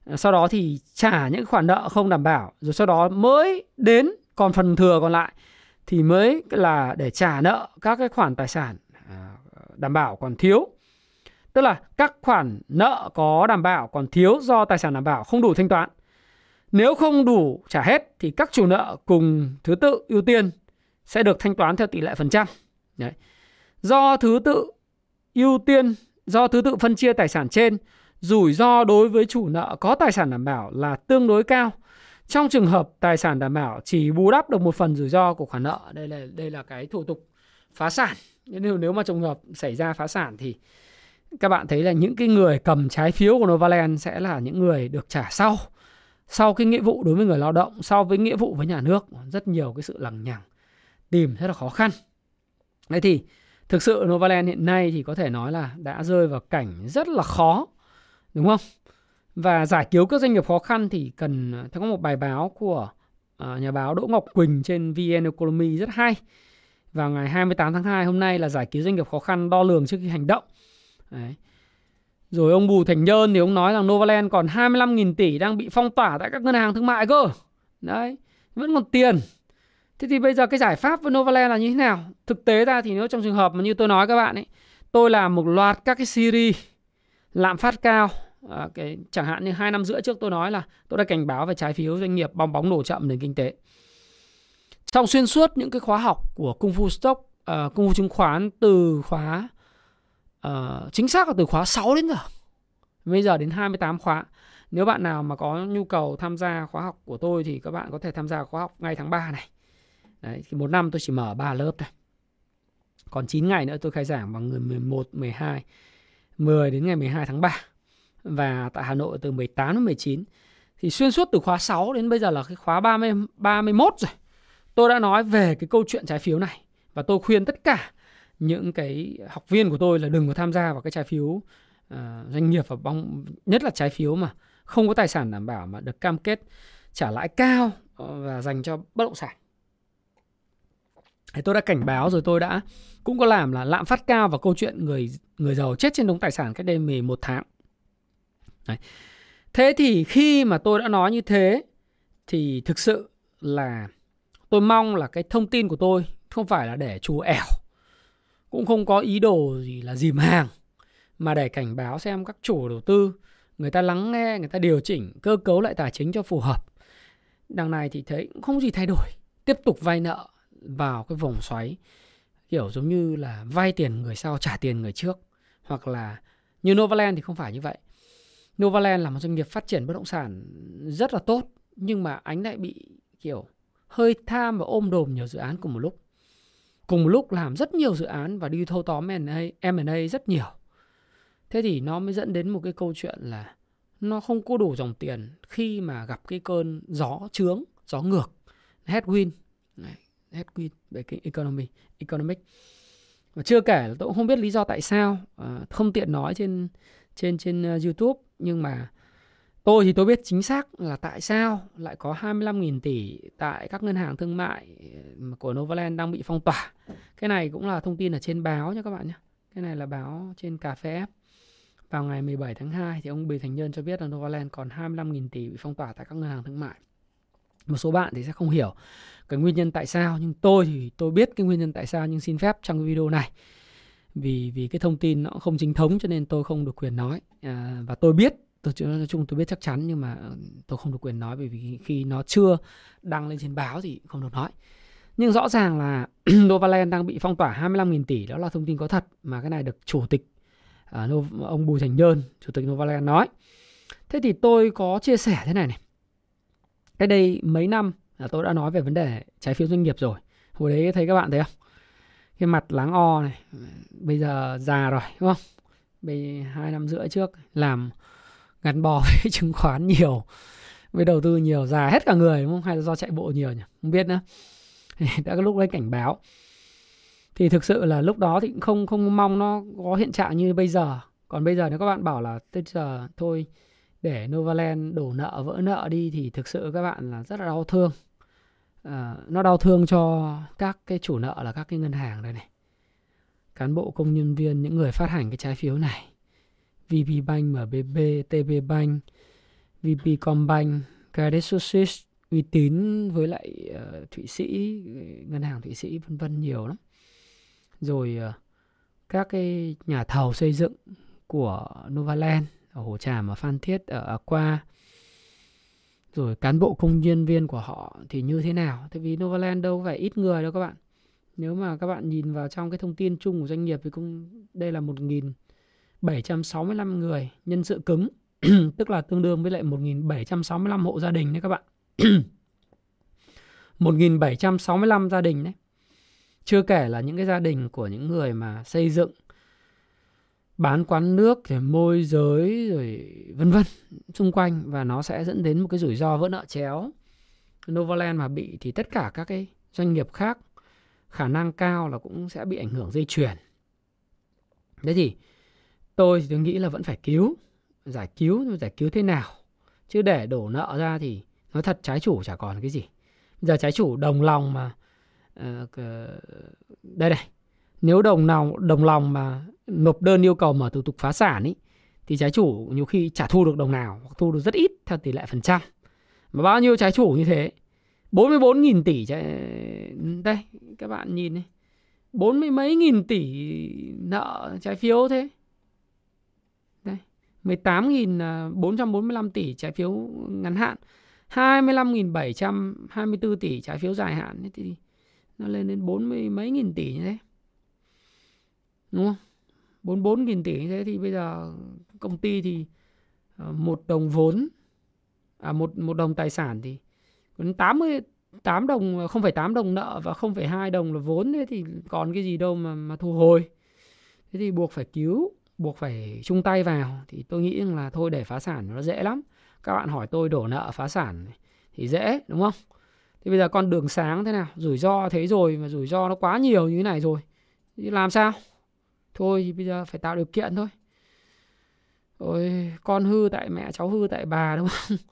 Ờ, sau đó thì trả những khoản nợ không đảm bảo, rồi sau đó mới đến còn phần thừa còn lại thì mới là để trả nợ các cái khoản tài sản à, đảm bảo còn thiếu. Tức là các khoản nợ có đảm bảo còn thiếu do tài sản đảm bảo không đủ thanh toán. Nếu không đủ trả hết thì các chủ nợ cùng thứ tự ưu tiên sẽ được thanh toán theo tỷ lệ phần trăm. Đấy. Do thứ tự ưu tiên, do thứ tự phân chia tài sản trên, rủi ro đối với chủ nợ có tài sản đảm bảo là tương đối cao trong trường hợp tài sản đảm bảo chỉ bù đắp được một phần rủi ro của khoản nợ, đây là đây là cái thủ tục phá sản. Nếu nếu mà trường hợp xảy ra phá sản thì các bạn thấy là những cái người cầm trái phiếu của Novaland sẽ là những người được trả sau sau cái nghĩa vụ đối với người lao động, sau với nghĩa vụ với nhà nước, rất nhiều cái sự lằng nhằng, tìm rất là khó khăn. Đấy thì thực sự Novaland hiện nay thì có thể nói là đã rơi vào cảnh rất là khó, đúng không? Và giải cứu các doanh nghiệp khó khăn thì cần à, theo có một bài báo của à, nhà báo Đỗ Ngọc Quỳnh trên VN Economy rất hay. Vào ngày 28 tháng 2 hôm nay là giải cứu doanh nghiệp khó khăn đo lường trước khi hành động. Đấy. Rồi ông Bùi Thành Nhơn thì ông nói rằng Novaland còn 25.000 tỷ đang bị phong tỏa tại các ngân hàng thương mại cơ. Đấy, vẫn còn tiền. Thế thì bây giờ cái giải pháp với Novaland là như thế nào? Thực tế ra thì nếu trong trường hợp mà như tôi nói các bạn ấy, tôi làm một loạt các cái series lạm phát cao à, cái chẳng hạn như hai năm rưỡi trước tôi nói là tôi đã cảnh báo về trái phiếu doanh nghiệp bong bóng nổ chậm nền kinh tế trong xuyên suốt những cái khóa học của Kung Fu Stock, uh, Kung Fu chứng khoán từ khóa uh, chính xác là từ khóa 6 đến giờ. Bây giờ đến 28 khóa. Nếu bạn nào mà có nhu cầu tham gia khóa học của tôi thì các bạn có thể tham gia khóa học ngay tháng 3 này. Đấy, thì một năm tôi chỉ mở 3 lớp thôi. Còn 9 ngày nữa tôi khai giảng vào người 11, 12, 10 đến ngày 12 tháng 3. Và tại Hà Nội từ 18 đến 19. Thì xuyên suốt từ khóa 6 đến bây giờ là cái khóa 30, 31 rồi tôi đã nói về cái câu chuyện trái phiếu này và tôi khuyên tất cả những cái học viên của tôi là đừng có tham gia vào cái trái phiếu uh, doanh nghiệp và bong nhất là trái phiếu mà không có tài sản đảm bảo mà được cam kết trả lãi cao ờ, và dành cho bất động sản. Thì tôi đã cảnh báo rồi tôi đã cũng có làm là lạm phát cao và câu chuyện người người giàu chết trên đống tài sản cách đây 11 tháng. Đấy. Thế thì khi mà tôi đã nói như thế thì thực sự là Tôi mong là cái thông tin của tôi không phải là để chú ẻo, cũng không có ý đồ gì là dìm hàng, mà để cảnh báo xem các chủ đầu tư người ta lắng nghe, người ta điều chỉnh cơ cấu lại tài chính cho phù hợp. Đằng này thì thấy cũng không gì thay đổi, tiếp tục vay nợ vào cái vòng xoáy kiểu giống như là vay tiền người sau trả tiền người trước hoặc là như Novaland thì không phải như vậy. Novaland là một doanh nghiệp phát triển bất động sản rất là tốt nhưng mà anh lại bị kiểu hơi tham và ôm đồm nhiều dự án cùng một lúc. Cùng một lúc làm rất nhiều dự án và đi thâu tóm M&A, M&A rất nhiều. Thế thì nó mới dẫn đến một cái câu chuyện là nó không có đủ dòng tiền khi mà gặp cái cơn gió trướng, gió ngược, headwind, headwind về cái economy, economic. Và chưa kể là tôi cũng không biết lý do tại sao, à, không tiện nói trên trên trên uh, YouTube nhưng mà Tôi thì tôi biết chính xác là tại sao lại có 25.000 tỷ tại các ngân hàng thương mại ừ, của Novaland đang bị phong tỏa. Cái này cũng là thông tin ở trên báo nha các bạn nhé. Cái này là báo trên cà phê F. Vào ngày 17 tháng 2 thì ông Bùi Thành Nhân cho biết là Novaland còn 25.000 tỷ bị phong tỏa tại các ngân hàng thương mại. Một số bạn thì sẽ không hiểu cái nguyên nhân tại sao nhưng tôi thì tôi biết cái nguyên nhân tại sao nhưng xin phép trong cái video này. Vì vì cái thông tin nó không chính thống cho nên tôi không được quyền nói. À, và tôi biết tôi nói chung tôi biết chắc chắn nhưng mà ờ, tôi không được quyền nói bởi vì khi nó chưa đăng lên trên báo thì không được nói. Nhưng rõ ràng là (clears throat) Novaland đang bị phong tỏa 25.000 tỷ đó là thông tin có thật mà cái này được chủ tịch uh, ông Bùi Thành Nhơn chủ tịch Novaland nói. Thế thì tôi có chia sẻ thế này này cái đây mấy năm là tôi đã nói về vấn đề trái phiếu doanh nghiệp rồi. Hồi đấy thấy các bạn thấy không? Cái mặt láng o này, bây giờ già rồi, đúng không? Bây hai năm rưỡi trước, làm gắn bò (laughs) với chứng khoán nhiều, với đầu tư nhiều, già hết cả người, đúng không? Hay là do chạy bộ nhiều nhỉ? Không biết nữa. (laughs) Đã có lúc đấy cảnh báo. Thì thực sự là lúc đó thì cũng không không mong nó có hiện trạng như bây giờ. Còn bây giờ nếu các bạn bảo là bây giờ thôi để Novaland đổ nợ vỡ nợ đi thì thực sự các bạn là rất là đau thương. À, nó đau thương cho các cái chủ nợ là các cái ngân hàng đây này. Cán bộ công nhân viên những người phát hành cái trái phiếu này. VP Bank, MBB, TB Bank, VP Combank, Credit Suisse uy tín với lại uh, Thụy Sĩ, ngân hàng Thụy Sĩ vân vân nhiều lắm. Rồi uh, các cái nhà thầu xây dựng của Novaland ở Hồ Tràm ở Phan Thiết ở qua rồi cán bộ công nhân viên của họ thì như thế nào? Tại vì Novaland đâu phải ít người đâu các bạn. Nếu mà các bạn nhìn vào trong cái thông tin chung của doanh nghiệp thì cũng, đây là một nghìn 765 người nhân sự cứng (clears throat) tức là tương đương với lại 1765 hộ gia đình đấy các bạn. (clears throat) 1765 gia đình đấy. Chưa kể là những cái gia đình của những người mà xây dựng bán quán nước rồi môi giới rồi vân vân xung quanh và nó sẽ dẫn đến một cái rủi ro vỡ nợ chéo. Novaland mà bị thì tất cả các cái doanh nghiệp khác khả năng cao là cũng sẽ bị ảnh hưởng dây chuyền. Thế thì tôi thì tôi nghĩ là vẫn phải cứu giải cứu giải cứu thế nào chứ để đổ nợ ra thì nói thật trái chủ chả còn cái gì giờ trái chủ đồng lòng mà uh, đây này nếu đồng nào, đồng lòng mà nộp đơn yêu cầu mở thủ tục phá sản ý, thì trái chủ nhiều khi trả thu được đồng nào hoặc thu được rất ít theo tỷ lệ phần trăm. Mà bao nhiêu trái chủ như thế? 44.000 tỷ trái... đây, các bạn nhìn này. Bốn mươi mấy nghìn tỷ nợ trái phiếu thế. Đây 18.445 à, tỷ trái phiếu ngắn hạn. 25.724 tỷ trái phiếu dài hạn. Thì nó lên đến bốn mươi mấy nghìn tỷ như thế đúng không 44 nghìn tỷ như thế thì bây giờ công ty thì ờ, một đồng vốn à một một đồng tài sản thì còn 80 8 đồng không phải 8 đồng nợ và không phải 2 đồng là vốn thế thì còn cái gì đâu mà mà thu hồi. Thế thì buộc phải cứu, buộc phải chung tay vào thì tôi nghĩ rằng là thôi để phá sản nó dễ lắm. Các bạn hỏi tôi đổ nợ phá sản thì dễ đúng không? Thì bây giờ con đường sáng thế nào? Rủi ro thế rồi mà rủi ro nó quá nhiều như thế này rồi. Thì làm sao? Thôi thì bây giờ phải tạo điều kiện thôi. Ôi, con hư tại mẹ, cháu hư tại bà đúng không? (laughs)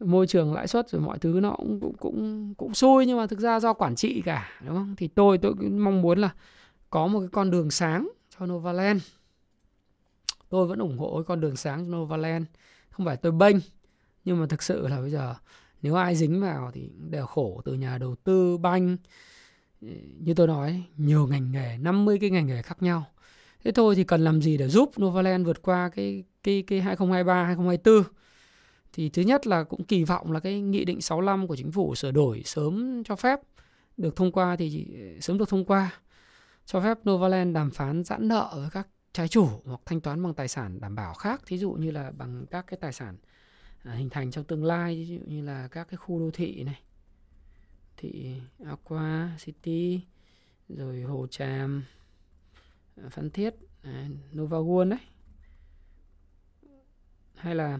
môi trường lãi suất rồi mọi thứ nó cũng cũng cũng cũng xui nhưng mà thực ra do quản trị cả đúng không? Thì tôi tôi mong muốn là có một cái con đường sáng cho Novaland. Tôi vẫn ủng hộ cái con đường sáng cho Novaland. Không phải tôi bênh nhưng mà thực sự là bây giờ nếu ai dính vào thì đều khổ từ nhà đầu tư banh như tôi nói, nhiều ngành nghề 50 cái ngành nghề khác nhau. Thế thôi thì cần làm gì để giúp Novaland vượt qua cái cái cái 2023 2024 thì thứ nhất là cũng kỳ vọng là cái nghị định 65 của chính phủ sửa đổi sớm cho phép được thông qua thì ờ, sớm được thông qua. Cho phép Novaland đàm phán giãn nợ với các trái chủ hoặc thanh toán bằng tài sản đảm bảo khác, thí dụ như là bằng các cái tài sản à, hình thành trong tương lai ví dụ như là các cái khu đô thị này thị Aqua City rồi Hồ Tràm à, Phan Thiết à, Nova World đấy. Hay là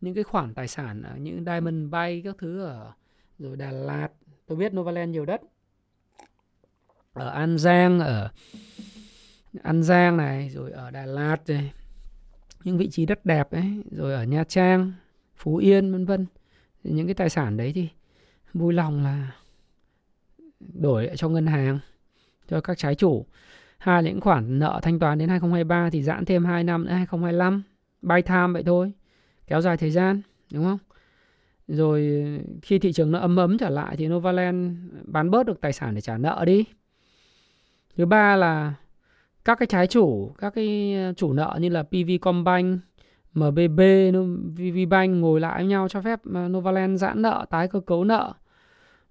những cái khoản tài sản à, ở những Diamond Bay các thứ ở rồi Đà Lạt tôi biết Novaland nhiều đất. Ở An Giang ở An Giang này rồi ở Đà Lạt này. Những vị trí đất đẹp ấy rồi ở Nha Trang Phú Yên vân vân. Những cái tài sản đấy thì vui lòng là đổi lại cho ngân hàng, cho các trái chủ. Hai những khoản nợ thanh toán đến 2023 thì giãn thêm 2 năm nữa 2025 bay tham vậy thôi, kéo dài thời gian, đúng không? Rồi khi thị trường nó ấm ấm trở lại thì Novaland bán bớt được tài sản để trả nợ đi. Thứ ba là các cái trái chủ, các cái ờ, chủ nợ như là PV Combank MBB VPBank ngồi lại với nhau cho phép ờ, Novaland giãn nợ, tái cơ cấu nợ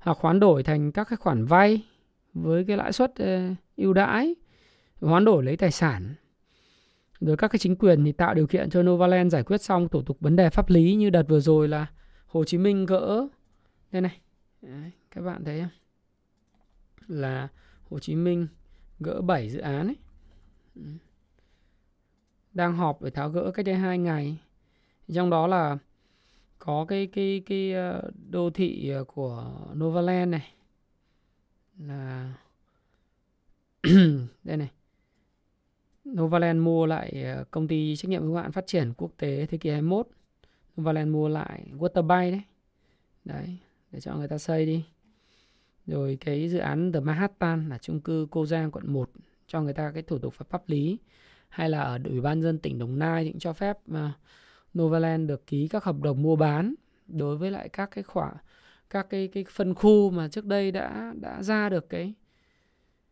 hoặc hoán đổi thành các cái khoản vay với cái lãi suất ờ, ưu đãi hoán đổi lấy tài sản. Rồi các cái chính quyền thì tạo điều kiện cho Novaland giải quyết xong thủ tục vấn đề pháp lý như đợt vừa rồi là Hồ Chí Minh gỡ. Đây này. Đấy, các bạn thấy không? Là Hồ Chí Minh gỡ 7 dự án ấy. Đang họp để tháo gỡ cách đây hai ngày. Trong đó là có cái cái cái ờ, đô thị ờ, của Novaland này là (clears throat) đây này Novaland mua lại ờ, công ty trách nhiệm hữu hạn phát triển quốc tế thế kỷ 21. Novaland mua lại Waterbay đấy. Đấy, để cho người ta xây đi. Rồi cái dự án The Manhattan là chung cư Cô Giang quận 1 cho người ta cái thủ tục pháp lý hay là ở ủy ban dân tỉnh Đồng Nai thì cũng cho phép mà Novaland được ký các hợp đồng mua bán đối với lại các cái khoản các cái cái phân khu mà trước đây đã đã ra được cái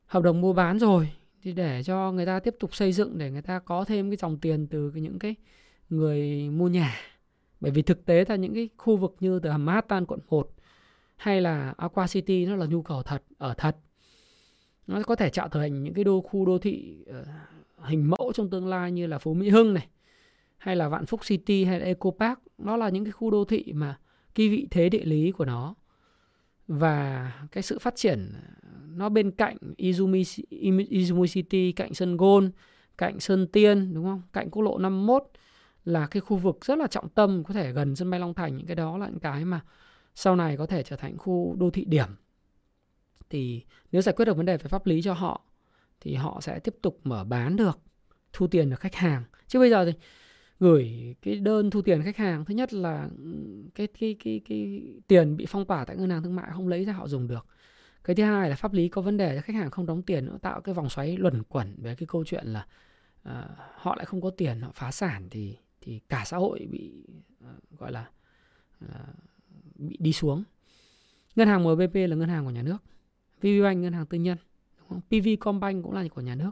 hợp đồng mua bán rồi. Thì để cho người ta tiếp tục xây dựng để người ta có thêm cái dòng tiền từ cái những cái người mua nhà. Bởi vì thực tế là những cái khu vực như từ Manhattan quận 1 hay là Aqua City nó là nhu cầu thật ở thật. Nó có thể tạo thành những cái đô khu đô thị uh, hình mẫu trong tương lai như là Phú Mỹ Hưng này hay là Vạn Phúc City hay là Eco Park nó là những cái khu đô thị mà cái vị thế địa lý của nó và cái sự phát triển nó bên cạnh Izumi, Izumi City, cạnh sân Gôn, cạnh Sơn Tiên đúng không? Cạnh quốc lộ 51 là cái khu vực rất là trọng tâm có thể gần sân bay Long Thành những cái đó là những cái mà sau này có thể trở thành khu đô thị điểm. Thì nếu giải quyết được vấn đề về pháp lý cho họ thì họ sẽ tiếp tục mở bán được, thu tiền được khách hàng. Chứ bây giờ thì gửi cái đơn thu tiền khách hàng. Thứ nhất là cái cái cái cái tiền bị phong tỏa tại ngân hàng thương mại không lấy ra họ dùng được. Cái thứ hai là pháp lý có vấn đề khách hàng không đóng tiền nó tạo cái vòng xoáy luẩn quẩn về cái câu chuyện là uh, họ lại không có tiền họ phá sản thì thì cả xã hội bị uh, gọi là uh, bị đi xuống. Ngân hàng MBP là ngân hàng của nhà nước VPBank ngân hàng tư nhân đúng không? PV Combank cũng là của nhà nước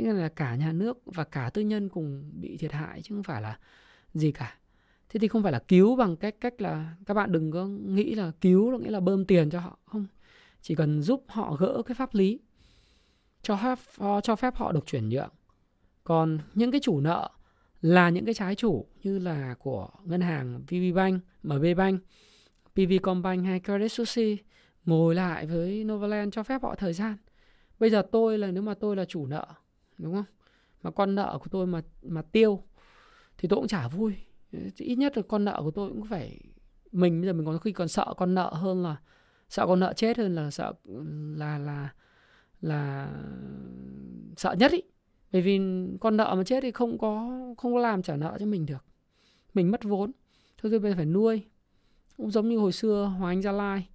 thế nên là cả nhà nước và cả tư nhân cùng bị thiệt hại chứ không phải là gì cả. Thế thì không phải là cứu bằng cách cách là các bạn đừng có nghĩ là cứu là nghĩa là bơm tiền cho họ. Không chỉ cần giúp họ gỡ cái pháp lý cho phép cho phép họ được chuyển nhượng. Còn những cái chủ nợ là những cái trái chủ như là của ngân hàng VPBank, MBBank, PVCombank hay Credit Suisse ngồi lại với Novaland cho phép họ thời gian. Bây giờ tôi là nếu mà tôi là chủ nợ, đúng không? Mà con nợ của tôi mà mà tiêu thì tôi cũng chả vui. Ít nhất là con nợ của tôi cũng phải, mình bây giờ mình còn khi còn sợ con nợ hơn là, sợ con nợ chết hơn là sợ, là là là sợ nhất ý bởi vì con nợ mà chết thì không có không có làm trả nợ cho mình được mình mất vốn thôi bây giờ phải nuôi cũng giống như hồi xưa Hoàng Anh Gia Lai,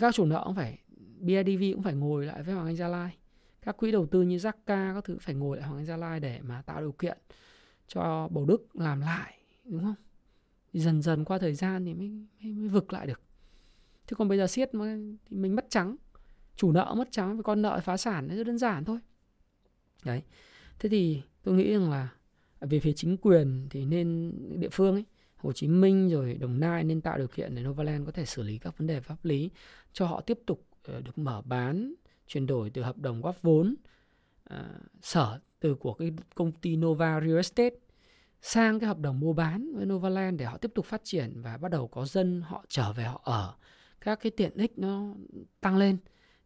các chủ nợ cũng phải BIDV cũng phải ngồi lại với Hoàng Anh Gia Lai các quỹ đầu tư như Zaka các thứ phải ngồi lại Hoàng Anh Gia Lai để mà tạo điều kiện cho Bầu Đức làm lại đúng không? Dần dần qua thời gian thì mới, mới, mới vực lại được. Chứ còn bây giờ siết thì mình mất trắng chủ nợ mất trắng với con nợ phá sản nó rất đơn giản thôi. Đấy. Thế thì tôi nghĩ rằng là về phía chính quyền thì nên địa phương ấy Hồ Chí Minh rồi Đồng Nai nên tạo điều kiện để Novaland có thể xử lý các vấn đề pháp lý cho họ tiếp tục ờ, được mở bán chuyển đổi từ hợp đồng góp vốn uh, sở từ của cái công ty Nova Real Estate sang cái hợp đồng mua bán với Novaland để họ tiếp tục phát triển và bắt đầu có dân họ trở về họ ở. Các cái tiện ích nó tăng lên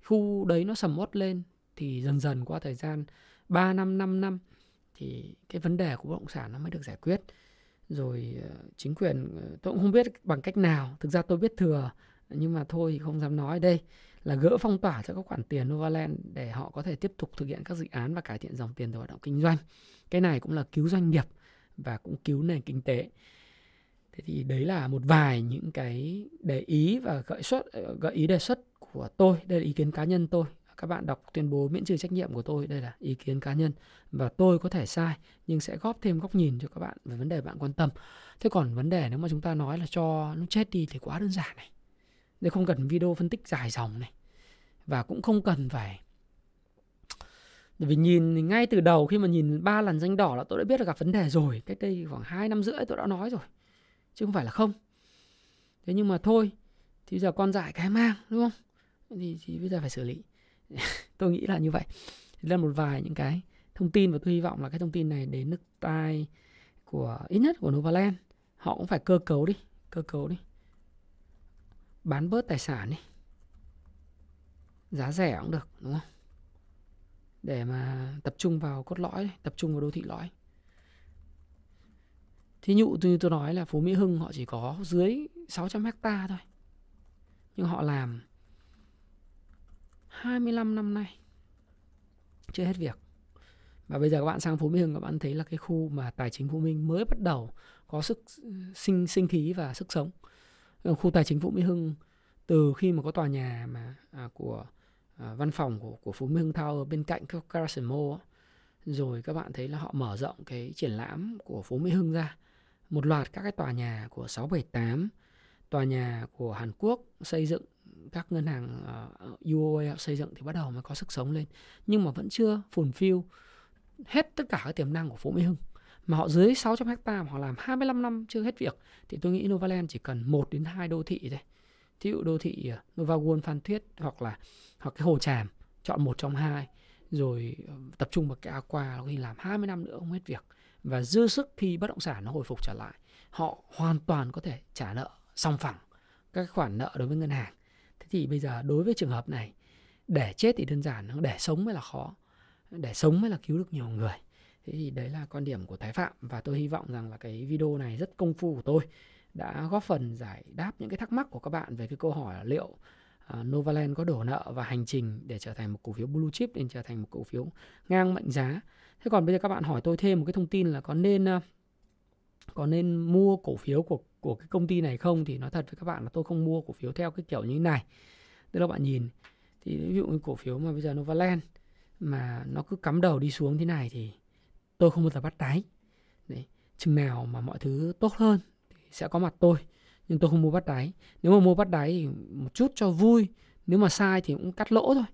khu đấy nó sầm uất lên thì dần dần qua thời gian 3 năm 5 năm thì cái vấn đề của bất động sản nó mới được giải quyết. Rồi ờ, chính quyền ờ, tôi cũng không biết bằng cách nào thực ra tôi biết thừa nhưng mà thôi thì không dám nói đây là gỡ phong tỏa cho các khoản tiền Novaland để họ có thể tiếp tục thực hiện các dự án và cải thiện dòng tiền từ hoạt động kinh doanh. Cái này cũng là cứu doanh nghiệp và cũng cứu nền kinh tế. Thế thì đấy là một vài những cái để ý và gợi xuất gợi ý đề xuất của tôi. Đây là ý kiến cá nhân tôi. Các bạn đọc tuyên bố miễn trừ trách nhiệm của tôi, đây là ý kiến cá nhân. Và tôi có thể sai, nhưng sẽ góp thêm góc nhìn cho các bạn về vấn đề bạn quan tâm. Thế còn vấn đề nếu mà chúng ta nói là cho nó chết đi thì quá đơn giản này đây không cần video phân tích dài dòng này. Và cũng không cần phải bởi vì nhìn ngay từ đầu khi mà nhìn ba lần danh đỏ là tôi đã biết là gặp vấn đề rồi. Cách đây khoảng 2 năm rưỡi tôi đã nói rồi. Chứ không phải là không. Thế nhưng mà thôi thì giờ con dại cái mang đúng không? Thì, thì bây giờ phải xử lý. (laughs) Tôi nghĩ là như vậy. Thì là một vài những cái thông tin và tôi hy vọng là cái thông tin này đến nước tai của ít nhất của Novaland. Họ cũng phải cơ cấu đi cơ cấu đi bán bớt tài sản đi giá rẻ cũng được, đúng không để mà tập trung vào cốt lõi tập trung vào đô thị lõi Thí dụ như tôi nói là Phú Mỹ Hưng họ chỉ có dưới 600 hecta thôi. Nhưng họ làm 25 năm nay, chưa hết việc. Và bây giờ các bạn sang Phú Mỹ Hưng, các bạn thấy là cái khu mà tài chính Phú Minh mới bắt đầu có sức, sinh sinh khí và sức sống. Ờ, khu tài chính Phú Mỹ Hưng từ khi mà có tòa nhà mà à, của à, văn phòng của của Phú Mỹ Hưng Tower bên cạnh cái Carson Mall rồi các bạn thấy là họ mở rộng cái triển lãm của Phú Mỹ Hưng ra. Một loạt các cái tòa nhà của 678, tòa nhà của Hàn Quốc xây dựng các ngân hàng ờ, uh, UOA xây dựng thì bắt đầu mới có sức sống lên. Nhưng mà vẫn chưa phùn phiêu hết tất cả các tiềm năng của Phú Mỹ Hưng mà họ dưới 600 hecta mà họ làm 25 năm chưa hết việc thì tôi nghĩ Novaland chỉ cần 1 đến 2 đô thị thôi. Thí dụ đô thị ờ, Phan Thiết hoặc là hoặc cái Hồ Tràm chọn một trong hai rồi ờ, tập trung vào cái Aqua có khi làm 20 năm nữa không hết việc. Và dư sức khi bất động sản nó hồi phục trở lại họ hoàn toàn có thể trả nợ song phẳng các khoản nợ đối với ngân hàng. Thế thì bây giờ đối với trường hợp này để chết thì đơn giản để sống mới là khó để sống mới là cứu được nhiều người thế thì đấy là quan điểm của thái phạm và tôi hy vọng rằng là cái video này rất công phu của tôi đã góp phần giải đáp những cái thắc mắc của các bạn về cái câu hỏi là liệu uh, Novaland có đổ nợ và hành trình để trở thành một cổ phiếu blue chip để trở thành một cổ phiếu ngang mệnh giá. Thế còn bây giờ các bạn hỏi tôi thêm một cái thông tin là có nên uh, có nên mua cổ phiếu của của cái công ty này không? Thì nói thật với các bạn là tôi không mua cổ phiếu theo cái kiểu như thế này. Tức là bạn nhìn thì ví dụ như cổ phiếu mà bây giờ Novaland mà nó cứ cắm đầu đi xuống thế này thì tôi không bao giờ bắt đáy. Đấy. chừng nào mà mọi thứ tốt hơn thì sẽ có mặt tôi, nhưng tôi không mua bắt đáy. Nếu mà mua bắt đáy thì một chút cho vui, nếu mà sai thì cũng cắt lỗ thôi.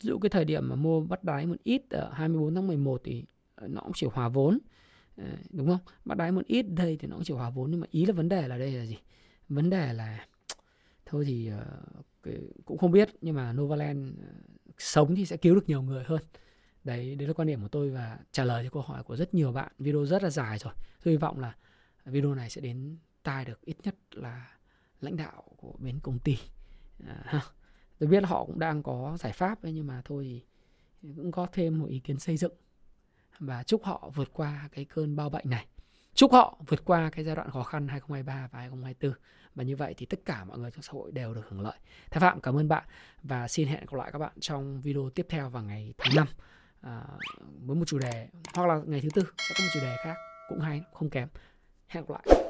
Ví dụ cái thời điểm mà mua bắt đáy một ít ở 24 tháng 11 thì ờ, nó cũng chỉ hòa vốn. Ờ, đúng không? Bắt đáy một ít đây thì nó cũng chỉ hòa vốn, nhưng mà ý là vấn đề là đây là gì? Vấn đề là (tsk) thôi thì ờ, cũng không biết, nhưng mà Novaland sống thì sẽ cứu được nhiều người hơn đấy đấy là quan điểm của tôi và trả lời cho câu hỏi của rất nhiều bạn. Video rất là dài rồi. Tôi hy vọng là video này sẽ đến tai được ít nhất là lãnh đạo của bên công ty. À, tôi biết họ cũng đang có giải pháp ấy, nhưng mà thôi thì cũng có thêm một ý kiến xây dựng. Và chúc họ vượt qua cái cơn bao bệnh này. Chúc họ vượt qua cái giai đoạn khó khăn 2023 và 2024 và như vậy thì tất cả mọi người trong xã hội đều được hưởng lợi. Thái Phạm cảm ơn bạn và xin hẹn gặp lại các bạn trong video tiếp theo vào ngày thứ năm à, với một chủ đề hoặc là ngày thứ tư sẽ có một chủ đề khác cũng hay không kém. Hẹn gặp lại.